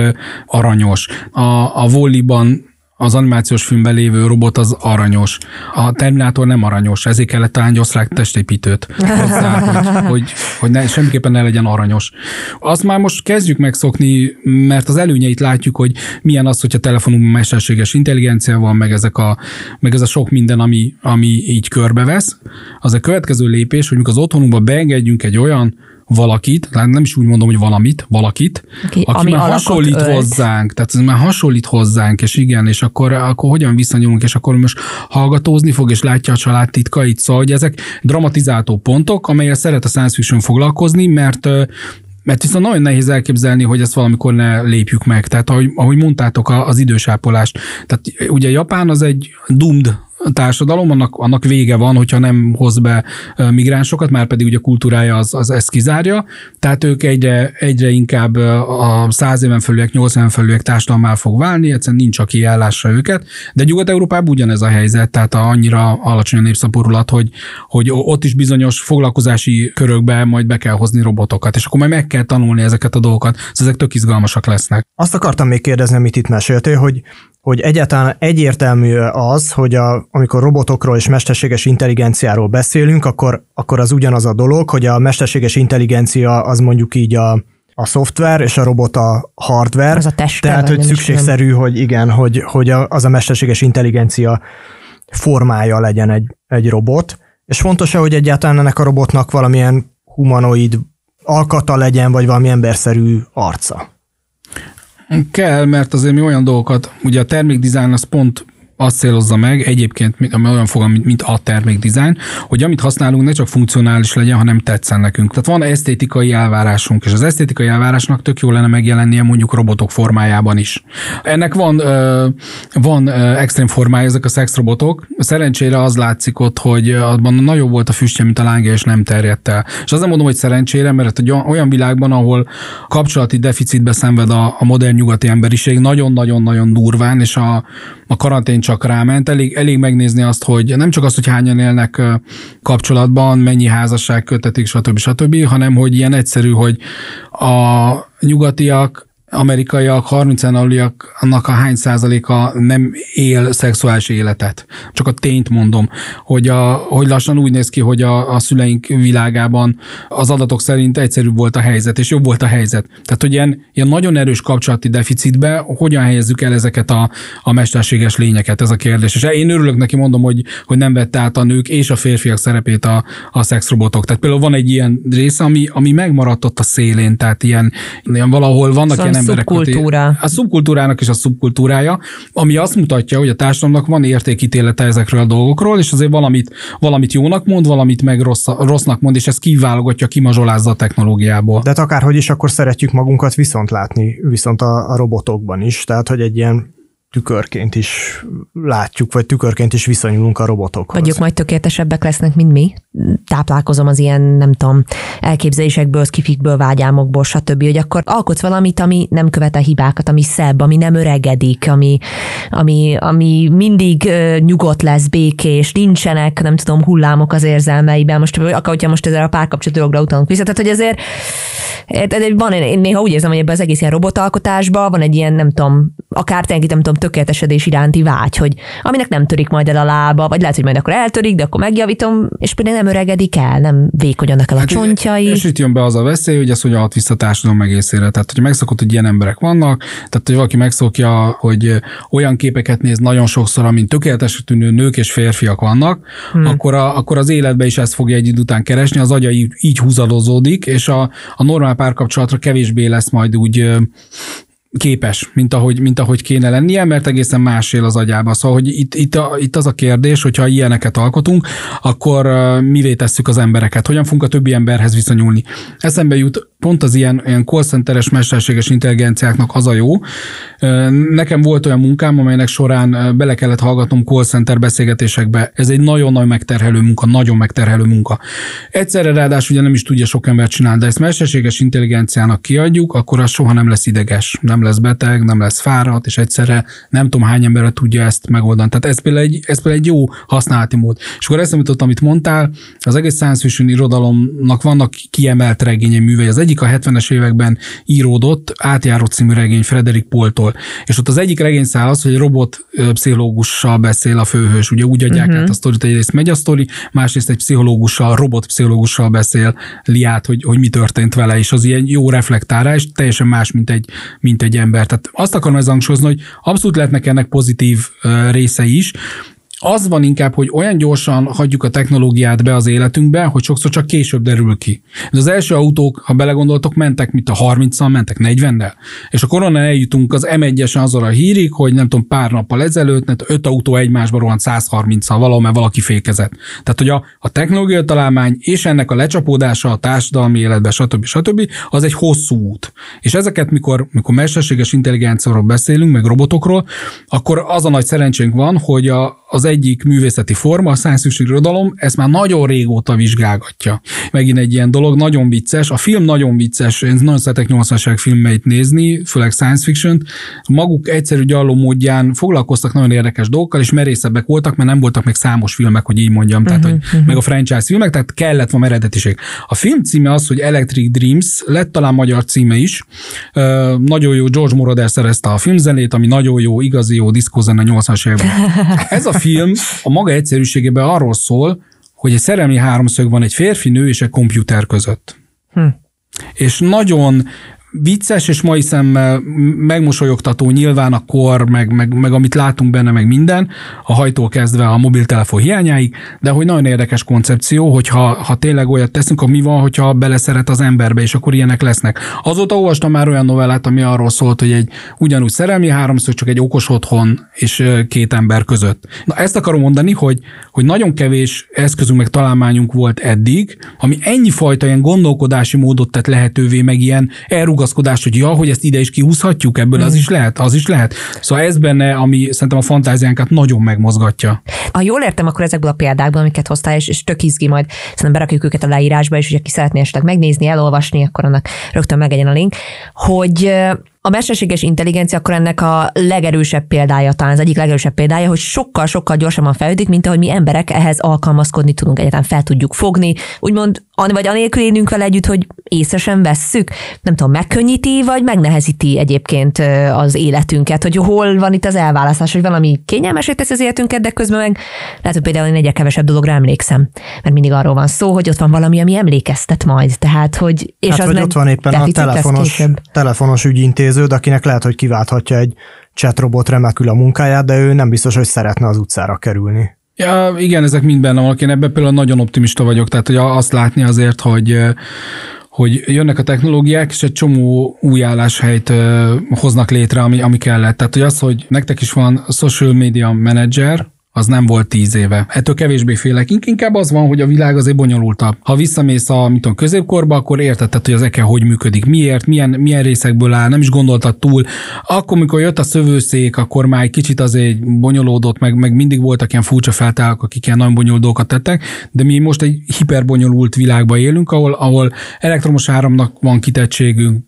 aranyos. A, a volliban az animációs filmben lévő robot az aranyos. A Terminátor nem aranyos, ezért kellett talán egy osztrák testépítőt hozzá, hogy, hogy, hogy ne, semmiképpen ne legyen aranyos. Azt már most kezdjük megszokni, mert az előnyeit látjuk, hogy milyen az, hogyha telefonunkban mesterséges intelligencia van, meg, ezek a, meg ez a sok minden, ami, ami így körbevesz. Az a következő lépés, hogy mikor az otthonunkba beengedjünk egy olyan valakit, nem is úgy mondom, hogy valamit, valakit, aki, aki ami már hasonlít ölt. hozzánk, tehát ez már hasonlít hozzánk, és igen, és akkor, akkor hogyan viszonyulunk, és akkor most hallgatózni fog, és látja a család titkait, szóval hogy ezek dramatizáltó pontok, amelyel szeret a science fiction foglalkozni, mert mert viszont nagyon nehéz elképzelni, hogy ezt valamikor ne lépjük meg. Tehát ahogy, ahogy mondtátok, az idősápolást. Tehát ugye Japán az egy doomed társadalom, annak, annak vége van, hogyha nem hoz be migránsokat, már pedig ugye a kultúrája az, az ezt kizárja, tehát ők egyre, egyre inkább a 100 éven felüliek, 80 éven felüliek társadalmá fog válni, egyszerűen nincs, aki ellássa őket, de Nyugat-Európában ugyanez a helyzet, tehát annyira alacsony a népszaporulat, hogy, hogy ott is bizonyos foglalkozási körökbe majd be kell hozni robotokat, és akkor majd meg kell tanulni ezeket a dolgokat, szóval ezek tök izgalmasak lesznek. Azt akartam még kérdezni, amit itt meséltél, hogy hogy egyáltalán egyértelmű az, hogy a, amikor robotokról és mesterséges intelligenciáról beszélünk, akkor, akkor az ugyanaz a dolog, hogy a mesterséges intelligencia az mondjuk így a, a szoftver, és a robot a hardware. Az a teste, Tehát, hogy nem szükségszerű, hogy igen, hogy, hogy a- az a mesterséges intelligencia formája legyen egy, egy robot. És fontos hogy egyáltalán ennek a robotnak valamilyen humanoid alkata legyen, vagy valami emberszerű arca. Kell, mert azért mi olyan dolgokat, ugye a termékdizájn az pont azt célozza meg, egyébként ami olyan fogalom, mint, mint a termékdizájn, hogy amit használunk ne csak funkcionális legyen, hanem tetszen nekünk. Tehát van esztétikai elvárásunk, és az esztétikai elvárásnak tök jó lenne megjelennie mondjuk robotok formájában is. Ennek van, van extrém formája, ezek a szexrobotok. Szerencsére az látszik ott, hogy abban nagyobb volt a füstje, mint a lángja, és nem terjedt el. És azt nem mondom, hogy szerencsére, mert egy olyan világban, ahol kapcsolati deficitbe szenved a, a modern nyugati emberiség, nagyon-nagyon-nagyon durván, és a, a karantén csak ráment. Elég, elég megnézni azt, hogy nem csak azt, hogy hányan élnek kapcsolatban, mennyi házasság kötetik, stb. stb., hanem hogy ilyen egyszerű, hogy a nyugatiak amerikaiak, 30 aluliak, annak a hány százaléka nem él szexuális életet. Csak a tényt mondom, hogy, a, hogy lassan úgy néz ki, hogy a, a szüleink világában az adatok szerint egyszerűbb volt a helyzet, és jobb volt a helyzet. Tehát, hogy ilyen, ilyen nagyon erős kapcsolati deficitbe hogyan helyezzük el ezeket a, a mesterséges lényeket, ez a kérdés. És én örülök neki, mondom, hogy, hogy nem vette át a nők és a férfiak szerepét a, a szexrobotok. Tehát például van egy ilyen része, ami, ami megmaradt ott a szélén, tehát ilyen, ilyen valahol vannak Szóval ilyen emberek. szubkultúra. A szubkultúrának is a szubkultúrája, ami azt mutatja, hogy a társadalomnak van értékítélete ezekről a dolgokról, és azért valamit, valamit jónak mond, valamit meg rossz, rossznak mond, és ez kiválogatja, kimazsolázza a technológiából. De hát akárhogy is, akkor szeretjük magunkat viszont látni, viszont a, a robotokban is. Tehát, hogy egy ilyen tükörként is látjuk, vagy tükörként is viszonyulunk a robotokhoz. Vagy ők majd tökéletesebbek lesznek, mint mi. Táplálkozom az ilyen, nem tudom, elképzelésekből, skifikből, vágyálmokból, stb. Hogy akkor alkotsz valamit, ami nem követel hibákat, ami szebb, ami nem öregedik, ami, ami, ami mindig ö, nyugodt lesz, békés, nincsenek, nem tudom, hullámok az érzelmeiben. Most, akkor, hogyha most ezzel a párkapcsolat dologra utalunk vissza, tehát hogy azért eh, van, én néha úgy érzem, hogy ebben az egész ilyen robotalkotásban van egy ilyen, nem tudom, akár tényleg, nem tudom, tökéletesedés iránti vágy, hogy aminek nem törik majd el a lába, vagy lehet, hogy majd akkor eltörik, de akkor megjavítom, és például nem öregedik el, nem vékonyanak el a csontjai. És itt jön be az a veszély, hogy ez hogyan hat vissza társadalom egészére. Tehát, hogy megszokott, hogy ilyen emberek vannak, tehát, hogy valaki megszokja, hogy olyan képeket néz nagyon sokszor, amint tökéletes tűnő nők és férfiak vannak, hmm. akkor, a, akkor az életbe is ezt fogja egy idő után keresni, az agya így, így húzadozódik, és a, a normál párkapcsolatra kevésbé lesz majd úgy képes, mint ahogy, mint ahogy kéne lennie, mert egészen más él az agyába. Szóval, hogy itt, itt, a, itt az a kérdés, hogyha ilyeneket alkotunk, akkor mivé tesszük az embereket, hogyan fogunk a többi emberhez viszonyulni. Eszembe jut pont az ilyen, ilyen call centeres mesterséges intelligenciáknak az a jó. Nekem volt olyan munkám, amelynek során bele kellett hallgatnom call center beszélgetésekbe. Ez egy nagyon nagy megterhelő munka, nagyon megterhelő munka. Egyszerre ráadásul ugye nem is tudja sok ember csinálni, de ezt mesterséges intelligenciának kiadjuk, akkor az soha nem lesz ideges, nem lesz beteg, nem lesz fáradt, és egyszerre nem tudom hány emberre tudja ezt megoldani. Tehát ez például egy, ez például egy jó használati mód. És akkor eszembe jutott, amit mondtál, az egész science fiction irodalomnak vannak kiemelt regényei művei. Az egyik a 70-es években íródott, átjáró című regény Frederick Poltól. És ott az egyik regényszál az, hogy egy robot pszichológussal beszél a főhős. Ugye úgy adják uh-huh. át a sztorit, egyrészt megy a sztori, másrészt egy pszichológussal, robot pszichológussal beszél Liát, hogy, hogy mi történt vele, és az ilyen jó reflektál rá, és teljesen más, mint egy, mint egy ember. Tehát azt akarom ezzel hangsúlyozni, hogy abszolút lehetnek ennek pozitív ö, részei is, az van inkább, hogy olyan gyorsan hagyjuk a technológiát be az életünkbe, hogy sokszor csak később derül ki. De az első autók, ha belegondoltok, mentek, mint a 30-al, mentek 40-nel. És a korona eljutunk az M1-esen azon a hírig, hogy nem tudom, pár nappal ezelőtt, tudom, öt autó egymásba rohant 130-al valahol, mert valaki fékezett. Tehát, hogy a, a technológia találmány és ennek a lecsapódása a társadalmi életbe, stb. stb. az egy hosszú út. És ezeket, mikor, mikor mesterséges intelligenciáról beszélünk, meg robotokról, akkor az a nagy szerencsénk van, hogy a, az egyik művészeti forma, a fiction irodalom, ezt már nagyon régóta vizsgálgatja. Megint egy ilyen dolog, nagyon vicces. A film nagyon vicces, én nagyon szeretek 80-as filmeit nézni, főleg science fiction Maguk egyszerű gyalló módján foglalkoztak nagyon érdekes dolgokkal, és merészebbek voltak, mert nem voltak még számos filmek, hogy így mondjam, tehát, uh-huh, hogy uh-huh. meg a franchise filmek, tehát kellett van eredetiség. A film címe az, hogy Electric Dreams, lett talán magyar címe is. Uh, nagyon jó, George Moroder szerezte a filmzenét, ami nagyon jó, igazi jó diszkózene 80-as években. [LAUGHS] Ez a film a maga egyszerűségében arról szól, hogy egy szerelmi háromszög van egy férfi, nő és egy komputer között. Hm. És nagyon vicces, és mai szemmel megmosolyogtató nyilván a kor, meg, meg, meg amit látunk benne, meg minden, a hajtó kezdve a mobiltelefon hiányáig, de hogy nagyon érdekes koncepció, hogy ha, ha tényleg olyat teszünk, akkor mi van, hogyha beleszeret az emberbe, és akkor ilyenek lesznek. Azóta olvastam már olyan novellát, ami arról szólt, hogy egy ugyanúgy szerelmi háromszor, csak egy okos otthon és két ember között. Na ezt akarom mondani, hogy, hogy nagyon kevés eszközünk meg találmányunk volt eddig, ami ennyi fajta ilyen gondolkodási módot tett lehetővé, meg ilyen elrug rugaszkodás, hogy ja, hogy ezt ide is kihúzhatjuk ebből, az mm. is lehet, az is lehet. Szóval ez benne, ami szerintem a fantáziánkat nagyon megmozgatja. Ha jól értem, akkor ezekből a példákból, amiket hoztál, és, és tök izgi majd, szerintem berakjuk őket a leírásba, és hogyha ki szeretné esetleg megnézni, elolvasni, akkor annak rögtön megegyen a link, hogy a mesterséges intelligencia akkor ennek a legerősebb példája, talán az egyik legerősebb példája, hogy sokkal-sokkal gyorsabban fejlődik, mint ahogy mi emberek ehhez alkalmazkodni tudunk, egyáltalán fel tudjuk fogni, úgymond, vagy anélkül élünk vele együtt, hogy észre sem vesszük, nem tudom, megkönnyíti, vagy megnehezíti egyébként az életünket, hogy hol van itt az elválasztás, hogy valami kényelmesé teszi az életünket, de közben meg lehet, hogy például én egyre kevesebb dologra emlékszem, mert mindig arról van szó, hogy ott van valami, ami emlékeztet majd, tehát, hogy és hát, az hogy ott van éppen a telefonos, telefonos ügyintézés intéződ, akinek lehet, hogy kiválthatja egy chatrobot remekül a munkáját, de ő nem biztos, hogy szeretne az utcára kerülni. Ja, igen, ezek mind benne vannak. Én ebben például nagyon optimista vagyok, tehát hogy azt látni azért, hogy hogy jönnek a technológiák, és egy csomó új álláshelyt hoznak létre, ami, ami kellett. Tehát, hogy az, hogy nektek is van social media manager, az nem volt tíz éve. Ettől kevésbé félek. Inkább az van, hogy a világ azért bonyolultabb. Ha visszamész a mit tudom, középkorba, akkor értetted, hogy az eke hogy működik, miért, milyen, milyen részekből áll, nem is gondoltad túl. Akkor, amikor jött a szövőszék, akkor már egy kicsit azért bonyolódott, meg, meg mindig voltak ilyen furcsa feltálak, akik ilyen nagyon bonyolult dolgokat tettek, de mi most egy hiperbonyolult világban élünk, ahol, ahol elektromos áramnak van kitettségünk,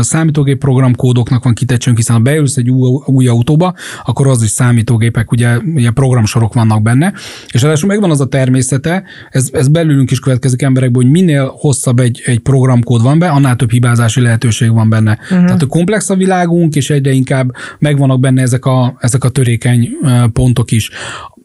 számítógép programkódoknak van kitettségünk, hiszen ha beülsz egy új, új autóba, akkor az is számítógépek, ugye, ugye program sorok vannak benne, és ráadásul megvan az a természete, ez, ez belülünk is következik emberekből, hogy minél hosszabb egy, egy programkód van be, annál több hibázási lehetőség van benne. Uh-huh. Tehát a komplex a világunk, és egyre inkább megvannak benne ezek a, ezek a törékeny pontok is.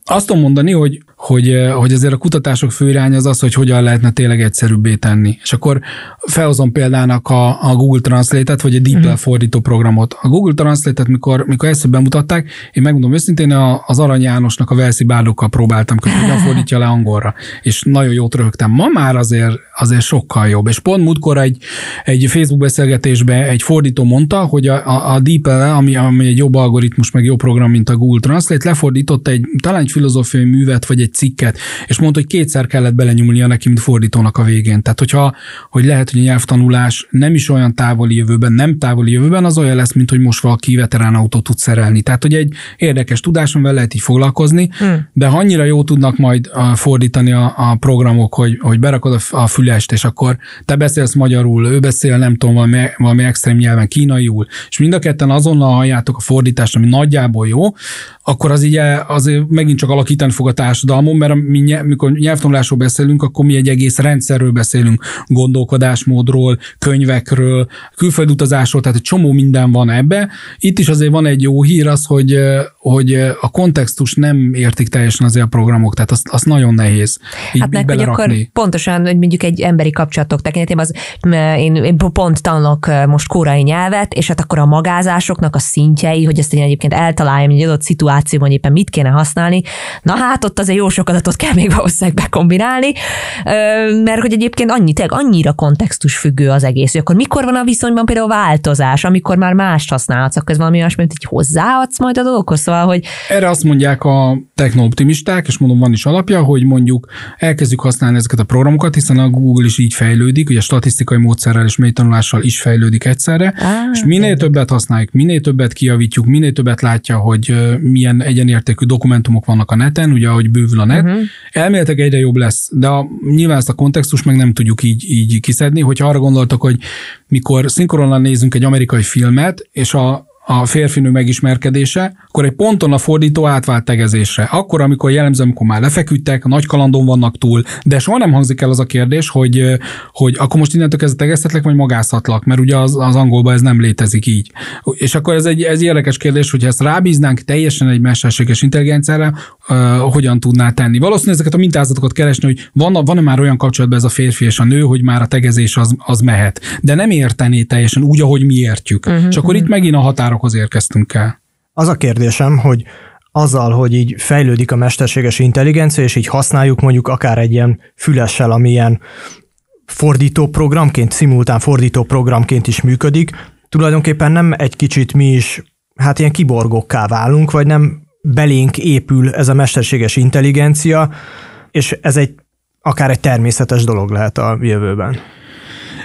Azt tudom mondani, hogy hogy, hogy azért a kutatások fő irány az az, hogy hogyan lehetne tényleg egyszerűbbé tenni. És akkor felhozom példának a, a Google Translate-et, vagy a DeepL uh-huh. fordító programot. A Google Translate-et, mikor, mikor ezt bemutatták, én megmondom őszintén, az Arany Jánosnak a Velszi bárdokkal próbáltam, hogy hogyan fordítja le angolra. És nagyon jót röhögtem. Ma már azért, azért sokkal jobb. És pont múltkor egy, egy Facebook beszélgetésben egy fordító mondta, hogy a, a, a DeepL, ami, ami egy jobb algoritmus, meg jobb program, mint a Google Translate, lefordított egy talán egy filozófiai művet, vagy egy egy cikket, és mondta, hogy kétszer kellett belenyúlnia neki, mint fordítónak a végén. Tehát, hogyha, hogy lehet, hogy a nyelvtanulás nem is olyan távoli jövőben, nem távoli jövőben, az olyan lesz, mint hogy most valaki veterán autót tud szerelni. Tehát, hogy egy érdekes tudáson vele lehet így foglalkozni, hmm. de ha annyira jó tudnak majd fordítani a, a programok, hogy, hogy berakod a, a fülest, és akkor te beszélsz magyarul, ő beszél, nem tudom, valami, valami extrém nyelven kínaiul, és mind a ketten azonnal halljátok a fordítást, ami nagyjából jó, akkor az így azért megint csak alakítani fog a társadalmon, mert mi, mikor nyelvtanulásról beszélünk, akkor mi egy egész rendszerről beszélünk, gondolkodásmódról, könyvekről, külföldi utazásról, tehát egy csomó minden van ebbe. Itt is azért van egy jó hír az, hogy, hogy a kontextus nem értik teljesen azért a programok, tehát azt, azt nagyon nehéz így, hát így akkor pontosan, hogy mondjuk egy emberi kapcsolatok tekintetében, az, én, én pont tanulok most kórai nyelvet, és hát akkor a magázásoknak a szintjei, hogy ezt én egyébként eltaláljam egy adott szituációban, éppen mit kéne használni, na hát ott azért jó sok adatot kell még valószínűleg bekombinálni, mert hogy egyébként annyi, tényleg annyira kontextus függő az egész, hogy akkor mikor van a viszonyban például változás, amikor már mást használhatsz, akkor ez valami olyasmi, mint hogy hozzáadsz majd a dolgokhoz, szóval, hogy... Erre azt mondják a technooptimisták, és mondom, van is alapja, hogy mondjuk elkezdjük használni ezeket a programokat, hiszen a Google is így fejlődik, ugye statisztikai módszerrel és mélytanulással is fejlődik egyszerre, Á, és minél tényleg. többet használjuk, minél többet kijavítjuk, minél többet látja, hogy milyen egyenértékű dokumentumok vannak a neten, ugye ahogy bővül a net, uh-huh. elméletek egyre jobb lesz, de a, nyilván ezt a kontextus meg nem tudjuk így, így kiszedni, hogyha arra gondoltak, hogy mikor szinkronan nézünk egy amerikai filmet, és a, a férfinő megismerkedése, akkor egy ponton a fordító átvált tegezésre. Akkor, amikor jellemző, amikor már lefeküdtek, nagy kalandon vannak túl, de soha nem hangzik el az a kérdés, hogy, hogy akkor most innentől kezdve tegeztetlek, vagy magázhatlak, mert ugye az, az angolban ez nem létezik így. És akkor ez egy, ez érdekes kérdés, hogy ezt rábíznánk teljesen egy mesterséges intelligenciára, uh, hogyan tudná tenni. Valószínűleg ezeket a mintázatokat keresni, hogy van, van-e már olyan kapcsolatban ez a férfi és a nő, hogy már a tegezés az, az mehet. De nem értené teljesen úgy, ahogy mi értjük. Uh-huh, és akkor uh-huh. itt megint a határokhoz érkeztünk el. Az a kérdésem, hogy azzal, hogy így fejlődik a mesterséges intelligencia, és így használjuk mondjuk akár egy ilyen fülessel, ami ilyen fordító programként, szimultán fordító programként is működik, tulajdonképpen nem egy kicsit mi is, hát ilyen kiborgokká válunk, vagy nem belénk épül ez a mesterséges intelligencia, és ez egy akár egy természetes dolog lehet a jövőben.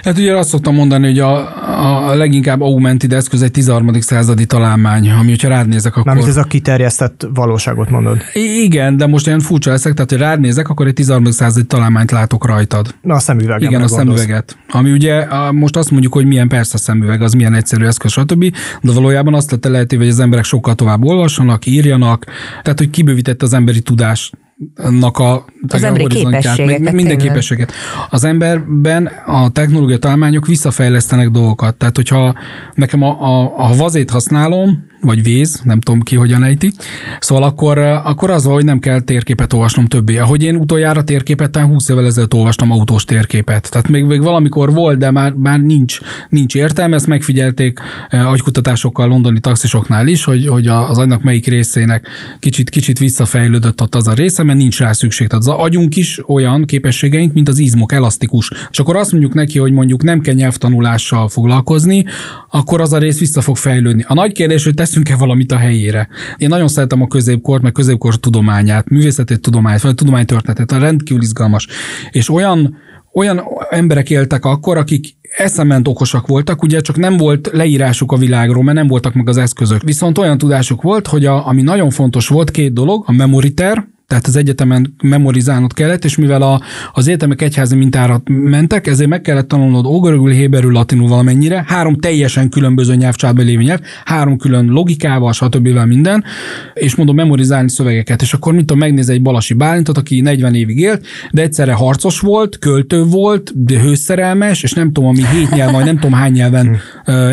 Hát ugye azt szoktam mondani, hogy a, a leginkább augmented eszköz egy 13. századi találmány, ami, hogyha rád nézek, akkor... Mármint ez a kiterjesztett valóságot mondod. Igen, de most olyan furcsa leszek, tehát hogy rád nézek, akkor egy 13. századi találmányt látok rajtad. Na a szemüveget. Igen, a gondolsz. szemüveget. Ami ugye a, most azt mondjuk, hogy milyen persze a szemüveg, az milyen egyszerű eszköz, stb. De valójában azt tette lehetővé, hogy az emberek sokkal tovább olvassanak, írjanak, tehát hogy kibővítette az emberi tudást annak a az emberi képességet. Minden tényleg. képességet. Az emberben a technológia találmányok visszafejlesztenek dolgokat. Tehát, hogyha nekem a, a, a vazét használom, vagy víz, nem tudom ki hogyan ejti. Szóval akkor, akkor az hogy nem kell térképet olvasnom többé. Ahogy én utoljára térképet, 20 évvel ezelőtt olvastam autós térképet. Tehát még, még valamikor volt, de már, már nincs, nincs értelme. Ezt megfigyelték eh, agykutatásokkal londoni taxisoknál is, hogy, hogy az agynak melyik részének kicsit, kicsit visszafejlődött ott az a része, mert nincs rá szükség. Tehát az agyunk is olyan képességeink, mint az izmok, elasztikus. És akkor azt mondjuk neki, hogy mondjuk nem kell nyelvtanulással foglalkozni, akkor az a rész vissza fog fejlődni. A nagy kérdés, hogy teszünk-e valamit a helyére. Én nagyon szeretem a középkort, meg középkor tudományát, művészeti tudományt, vagy tudománytörténetet, a rendkívül izgalmas. És olyan olyan emberek éltek akkor, akik eszement okosak voltak, ugye csak nem volt leírásuk a világról, mert nem voltak meg az eszközök. Viszont olyan tudásuk volt, hogy a, ami nagyon fontos volt, két dolog, a memoriter, tehát az egyetemen memorizálnod kellett, és mivel a, az egyetemek egyházi mintára mentek, ezért meg kellett tanulnod ógörögül, héberül, latinul valamennyire, három teljesen különböző nyelvcsádban lévő nyelv, három külön logikával, stb. minden, és mondom memorizálni szövegeket, és akkor mit tudom, megnéz egy Balasi Bálintot, aki 40 évig élt, de egyszerre harcos volt, költő volt, de hőszerelmes, és nem tudom, ami hét nyelv, vagy nem tudom hány nyelven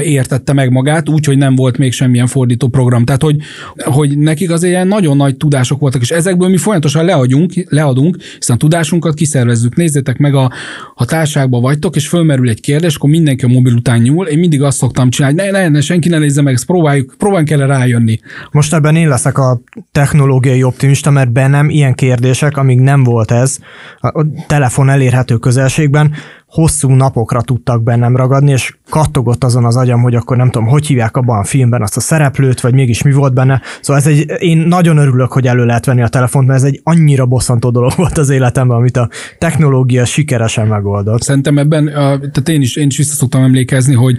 értette meg magát, úgyhogy nem volt még semmilyen fordító program. Tehát, hogy, hogy nekik azért ilyen nagyon nagy tudások voltak, és ezekből mi folyamatosan leadjunk, leadunk, hiszen tudásunkat kiszervezzük. Nézzétek meg, a, a társágban vagytok, és fölmerül egy kérdés, akkor mindenki a mobil után nyúl. Én mindig azt szoktam csinálni, ne, ne, ne senki ne nézze meg, ezt próbáljuk, próbáljunk el rájönni. Most ebben én leszek a technológiai optimista, mert bennem ilyen kérdések, amíg nem volt ez, a telefon elérhető közelségben, hosszú napokra tudtak bennem ragadni, és kattogott azon az agyam, hogy akkor nem tudom, hogy hívják abban a filmben azt a szereplőt, vagy mégis mi volt benne. Szóval ez egy, én nagyon örülök, hogy elő lehet venni a telefont, mert ez egy annyira bosszantó dolog volt az életemben, amit a technológia sikeresen megoldott. Szerintem ebben, tehát én is, én is vissza szoktam emlékezni, hogy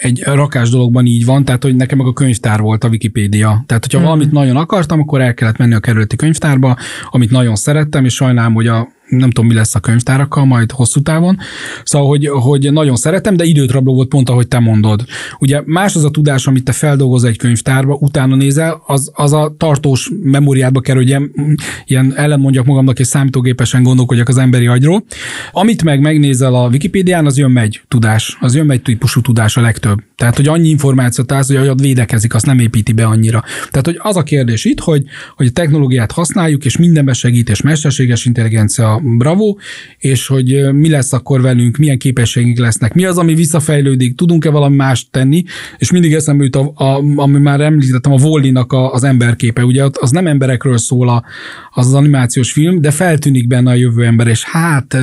egy rakás dologban így van, tehát hogy nekem meg a könyvtár volt a Wikipédia. Tehát, hogyha mm. valamit nagyon akartam, akkor el kellett menni a kerületi könyvtárba, amit nagyon szerettem, és sajnálom, hogy a nem tudom, mi lesz a könyvtárakkal majd hosszú távon. Szóval, hogy, hogy nagyon szeretem, de időt rabló volt pont, ahogy te mondod. Ugye más az a tudás, amit te feldolgozol egy könyvtárba, utána nézel, az, az a tartós memóriába kerül, hogy ilyen, ilyen ellenmondjak magamnak, és számítógépesen gondolkodjak az emberi agyról. Amit meg megnézel a Wikipédián, az jön megy tudás, az jön megy típusú tudás a legtöbb. Tehát, hogy annyi információt állsz, hogy agyad védekezik, azt nem építi be annyira. Tehát, hogy az a kérdés itt, hogy, hogy a technológiát használjuk, és mindenbe segít, és mesterséges intelligencia, Bravo, és hogy mi lesz akkor velünk, milyen képességünk lesznek, mi az, ami visszafejlődik, tudunk-e valami mást tenni, és mindig eszembe jut, a, a, ami már említettem, a Vollinak a, az emberképe, ugye az nem emberekről szól a, az az animációs film, de feltűnik benne a jövő ember, és hát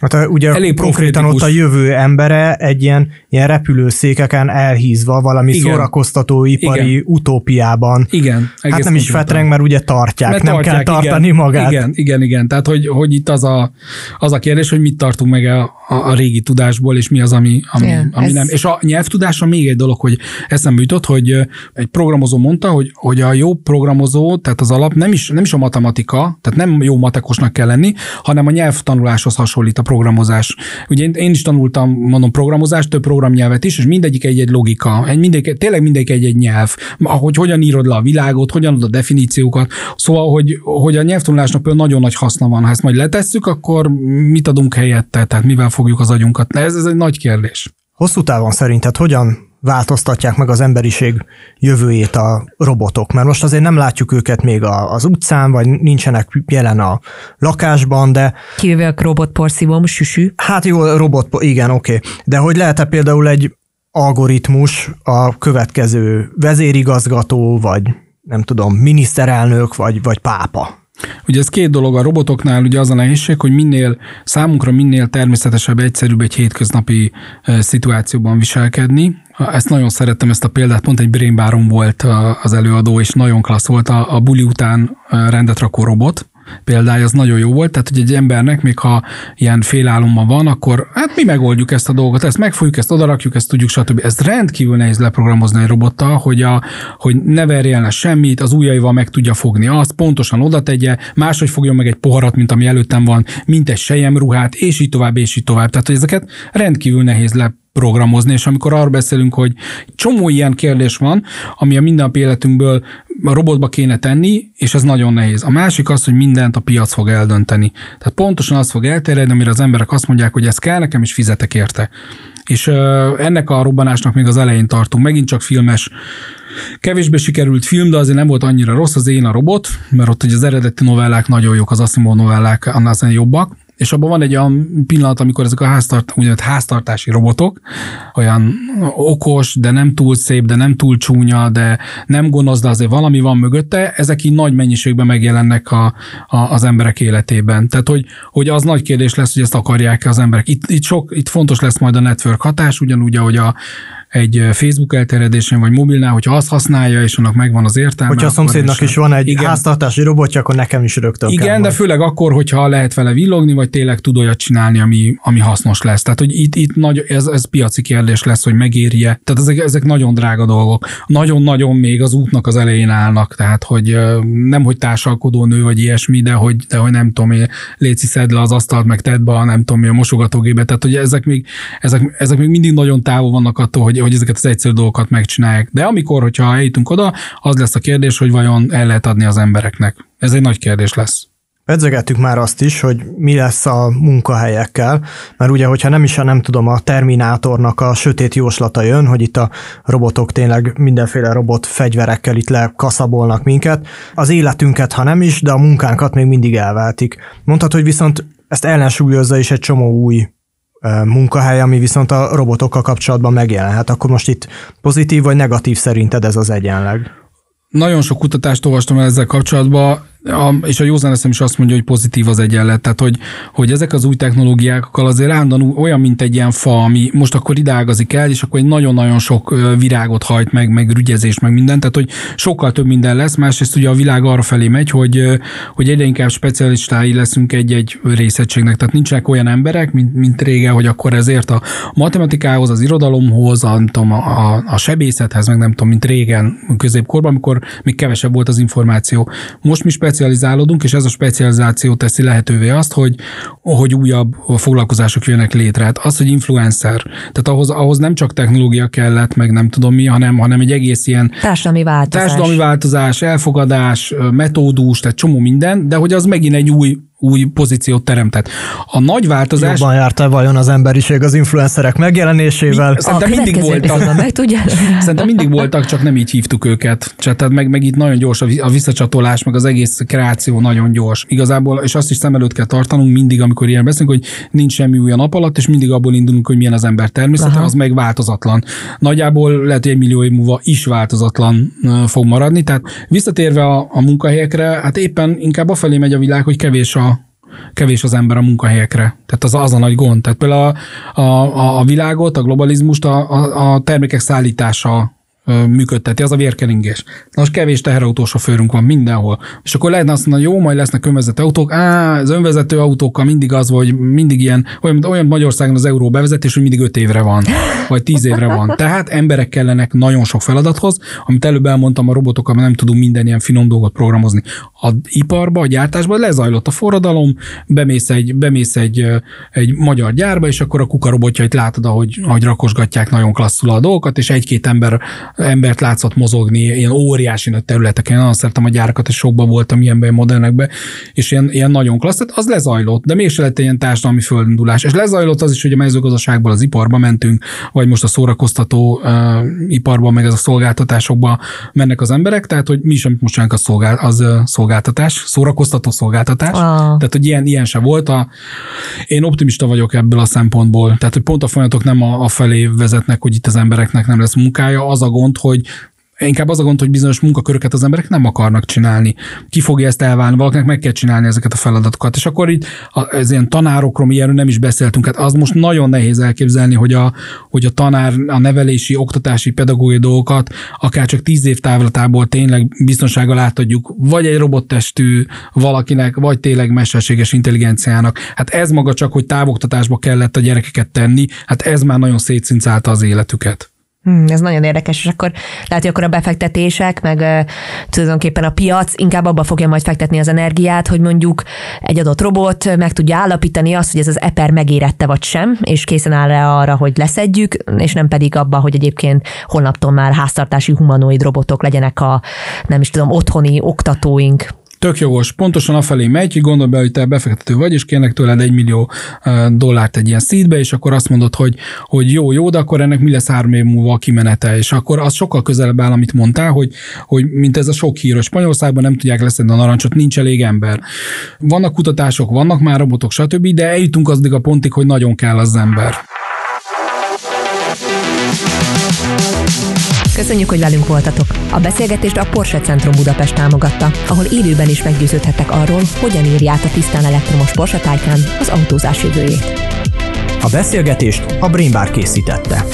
Hát ugye Elég konkrétan ott a jövő embere egy ilyen, ilyen repülőszékeken elhízva valami igen. szórakoztatóipari igen. utópiában. Igen. Hát nem is fetreng, mert ugye tartják, mert nem tartják, kell tartani igen, magát. Igen, igen, igen. Tehát, hogy, hogy itt az a, az a kérdés, hogy mit tartunk meg a, a, a régi tudásból, és mi az, ami, ami, yeah, ami ez... nem. És a nyelvtudása még egy dolog, hogy eszembe jutott, hogy egy programozó mondta, hogy, hogy a jó programozó, tehát az alap nem is, nem is a matematika, tehát nem jó matekosnak kell lenni, hanem a nyelvtanuláshoz hasonlít a programozás. Ugye én, én is tanultam, mondom, programozást, több programnyelvet is, és mindegyik egy-egy logika, egy mindegyik, tényleg mindegyik egy-egy nyelv, hogy hogyan írod le a világot, hogyan adod a definíciókat. Szóval, hogy, hogy a nyelvtanulásnak például nagyon nagy haszna van. Ha ezt majd letesszük, akkor mit adunk helyette, tehát mivel fogjuk az agyunkat? Ez, ez egy nagy kérdés. Hosszú távon szerinted hogyan változtatják meg az emberiség jövőjét a robotok, mert most azért nem látjuk őket még az utcán, vagy nincsenek jelen a lakásban, de... Kivéve a robotporszívom, süsű. Hát jó, robot, igen, oké. Okay. De hogy lehet-e például egy algoritmus a következő vezérigazgató, vagy nem tudom, miniszterelnök, vagy, vagy pápa? Ugye ez két dolog. A robotoknál, ugye az a nehézség, hogy minél számunkra minél természetesebb, egyszerűbb egy hétköznapi szituációban viselkedni. Ezt nagyon szerettem, ezt a példát, pont egy Brain volt az előadó, és nagyon klassz volt. A, a buli után rendet rakó robot, példája az nagyon jó volt, tehát hogy egy embernek még ha ilyen félálomban van, akkor hát mi megoldjuk ezt a dolgot, ezt megfogjuk, ezt odarakjuk, ezt tudjuk, stb. Ez rendkívül nehéz leprogramozni egy robottal, hogy, a, hogy ne verjen le semmit, az ujjaival meg tudja fogni azt, pontosan oda tegye, máshogy fogjon meg egy poharat, mint ami előttem van, mint egy sejemruhát, és így tovább, és így tovább. Tehát, hogy ezeket rendkívül nehéz le programozni, és amikor arról beszélünk, hogy csomó ilyen kérdés van, ami a mindennapi életünkből a robotba kéne tenni, és ez nagyon nehéz. A másik az, hogy mindent a piac fog eldönteni. Tehát pontosan az fog elterjedni, amire az emberek azt mondják, hogy ez kell nekem, és fizetek érte. És ennek a robbanásnak még az elején tartunk. Megint csak filmes Kevésbé sikerült film, de azért nem volt annyira rossz az Én a robot, mert ott ugye az eredeti novellák nagyon jók, az Asimov novellák annál jobbak és abban van egy olyan pillanat, amikor ezek a háztart, úgynevezett háztartási robotok, olyan okos, de nem túl szép, de nem túl csúnya, de nem gonosz, de azért valami van mögötte, ezek így nagy mennyiségben megjelennek a, a, az emberek életében. Tehát, hogy, hogy az nagy kérdés lesz, hogy ezt akarják-e az emberek. Itt, itt, sok, itt fontos lesz majd a network hatás, ugyanúgy, ahogy a egy Facebook elterjedésen vagy mobilnál, hogyha azt használja, és annak megvan az értelme. Hogyha a szomszédnak is van egy igen. háztartási robotja, akkor nekem is rögtön Igen, kell de főleg akkor, hogyha lehet vele villogni, vagy tényleg tud olyat csinálni, ami, ami hasznos lesz. Tehát, hogy itt, itt nagy, ez, ez piaci kérdés lesz, hogy megérje. Tehát ezek, ezek nagyon drága dolgok. Nagyon-nagyon még az útnak az elején állnak, tehát, hogy nem, hogy társalkodó nő, vagy ilyesmi, de hogy, de hogy nem tudom, léci szedd le az asztalt, meg tedd be nem tudom, a mosogatógébe. Tehát, hogy ezek még, ezek, ezek még mindig nagyon távol vannak attól, hogy, hogy ezeket az egyszerű dolgokat megcsinálják. De amikor, hogyha eljutunk oda, az lesz a kérdés, hogy vajon el lehet adni az embereknek. Ez egy nagy kérdés lesz. Pedzegettük már azt is, hogy mi lesz a munkahelyekkel, mert ugye, hogyha nem is a nem tudom, a Terminátornak a sötét jóslata jön, hogy itt a robotok tényleg mindenféle robot fegyverekkel itt lekaszabolnak minket, az életünket, ha nem is, de a munkánkat még mindig elváltik. Mondhatod, hogy viszont ezt ellensúlyozza is egy csomó új munkahely, ami viszont a robotokkal kapcsolatban megjelenhet. Akkor most itt pozitív vagy negatív szerinted ez az egyenleg? Nagyon sok kutatást olvastam ezzel kapcsolatban, a, és a józan eszem is azt mondja, hogy pozitív az egyenlet. Tehát, hogy, hogy ezek az új technológiákkal azért állandóan olyan, mint egy ilyen fa, ami most akkor idágazik el, és akkor egy nagyon-nagyon sok virágot hajt meg, meg rügyezés, meg mindent, tehát, hogy sokkal több minden lesz. Másrészt ugye a világ arra felé megy, hogy, hogy egyre inkább specialistái leszünk egy-egy részegységnek. Tehát nincsenek olyan emberek, mint, mint régen, hogy akkor ezért a matematikához, az irodalomhoz, a, tudom, a, a sebészethez, meg nem tudom, mint régen középkorban, amikor még kevesebb volt az információ. Most mi specializálódunk, és ez a specializáció teszi lehetővé azt, hogy, hogy újabb foglalkozások jönnek létre. Hát az, hogy influencer, tehát ahhoz, ahhoz nem csak technológia kellett, meg nem tudom mi, hanem, hanem egy egész ilyen társadalmi változás, társadalmi változás elfogadás, metódus, tehát csomó minden, de hogy az megint egy új új pozíciót teremtett. A nagy változás... Jobban járta vajon az emberiség az influencerek megjelenésével? Mi, szerintem mindig voltak. Meg. [LAUGHS] Szerintem mindig voltak, csak nem így hívtuk őket. Tehát meg, meg itt nagyon gyors a visszacsatolás, meg az egész kreáció nagyon gyors. Igazából, és azt is szem előtt kell tartanunk mindig, amikor ilyen beszélünk, hogy nincs semmi új a nap alatt, és mindig abból indulunk, hogy milyen az ember természete, Aha. az meg változatlan. Nagyjából lehet, hogy egy millió év múlva is változatlan fog maradni. Tehát visszatérve a, a munkahelyekre, hát éppen inkább afelé megy a világ, hogy kevés a, kevés az ember a munkahelyekre. Tehát az, az a nagy gond. Tehát például a, a, a világot, a globalizmust a, a, a termékek szállítása működteti, az a vérkeringés. Na most kevés teherautósofőrünk van mindenhol. És akkor lehetne azt mondani, jó, majd lesznek önvezető autók. Á, az önvezető autókkal mindig az, hogy mindig ilyen, olyan, olyan Magyarországon az euró bevezetés, hogy mindig öt évre van, vagy tíz évre van. Tehát emberek kellenek nagyon sok feladathoz, amit előbb elmondtam, a robotokkal nem tudunk minden ilyen finom dolgot programozni. A iparba, a gyártásba lezajlott a forradalom, bemész egy, bemész egy, egy magyar gyárba, és akkor a kukarobotjait látod, ahogy, ahogy rakosgatják nagyon klasszul a dolgokat, és egy-két ember embert látszott mozogni ilyen óriási nagy területeken. Én nagyon szeretem a gyárakat, és sokban voltam ilyenben modernekben, és ilyen, ilyen nagyon klassz. Tehát az lezajlott, de mégse lett ilyen társadalmi földindulás. És lezajlott az is, hogy a mezőgazdaságból az iparba mentünk, vagy most a szórakoztató uh, iparba, meg ez a szolgáltatásokba mennek az emberek, tehát hogy mi is, amit most csinálunk, az, szolgál, az szolgáltatás, szórakoztató szolgáltatás. Ah. Tehát, hogy ilyen, ilyen se volt. A, én optimista vagyok ebből a szempontból. Tehát, hogy pont a folyamatok nem a, a felé vezetnek, hogy itt az embereknek nem lesz munkája. Az a gond, gond, hogy Inkább az a gond, hogy bizonyos munkaköröket az emberek nem akarnak csinálni. Ki fogja ezt elválni? Valakinek meg kell csinálni ezeket a feladatokat. És akkor itt ez ilyen tanárokról, ilyenről nem is beszéltünk. Hát az most nagyon nehéz elképzelni, hogy a, hogy a tanár, a nevelési, oktatási, pedagógiai dolgokat akár csak tíz év távlatából tényleg biztonsággal átadjuk, vagy egy robottestű valakinek, vagy tényleg mesterséges intelligenciának. Hát ez maga csak, hogy távoktatásba kellett a gyerekeket tenni, hát ez már nagyon szétszincálta az életüket. Hmm, ez nagyon érdekes, és akkor lehet, hogy akkor a befektetések, meg uh, tulajdonképpen a piac inkább abba fogja majd fektetni az energiát, hogy mondjuk egy adott robot meg tudja állapítani azt, hogy ez az eper megérette vagy sem, és készen áll rá arra, hogy leszedjük, és nem pedig abba, hogy egyébként holnaptól már háztartási humanoid robotok legyenek a, nem is tudom, otthoni oktatóink. Tök jogos, pontosan afelé megy, hogy gondolj be, hogy te befektető vagy, és kérnek tőled egy millió dollárt egy ilyen szídbe, és akkor azt mondod, hogy, hogy jó, jó, de akkor ennek mi lesz három év múlva a kimenete, és akkor az sokkal közelebb áll, amit mondtál, hogy, hogy mint ez a sok hír, hogy Spanyolországban nem tudják leszedni a narancsot, nincs elég ember. Vannak kutatások, vannak már robotok, stb., de eljutunk azdig a pontig, hogy nagyon kell az ember. Köszönjük, hogy velünk voltatok. A beszélgetést a Porsche Centrum Budapest támogatta, ahol élőben is meggyőződhettek arról, hogyan írja át a tisztán elektromos Porsche Taycan az autózás jövőjét. A beszélgetést a Brainbar készítette.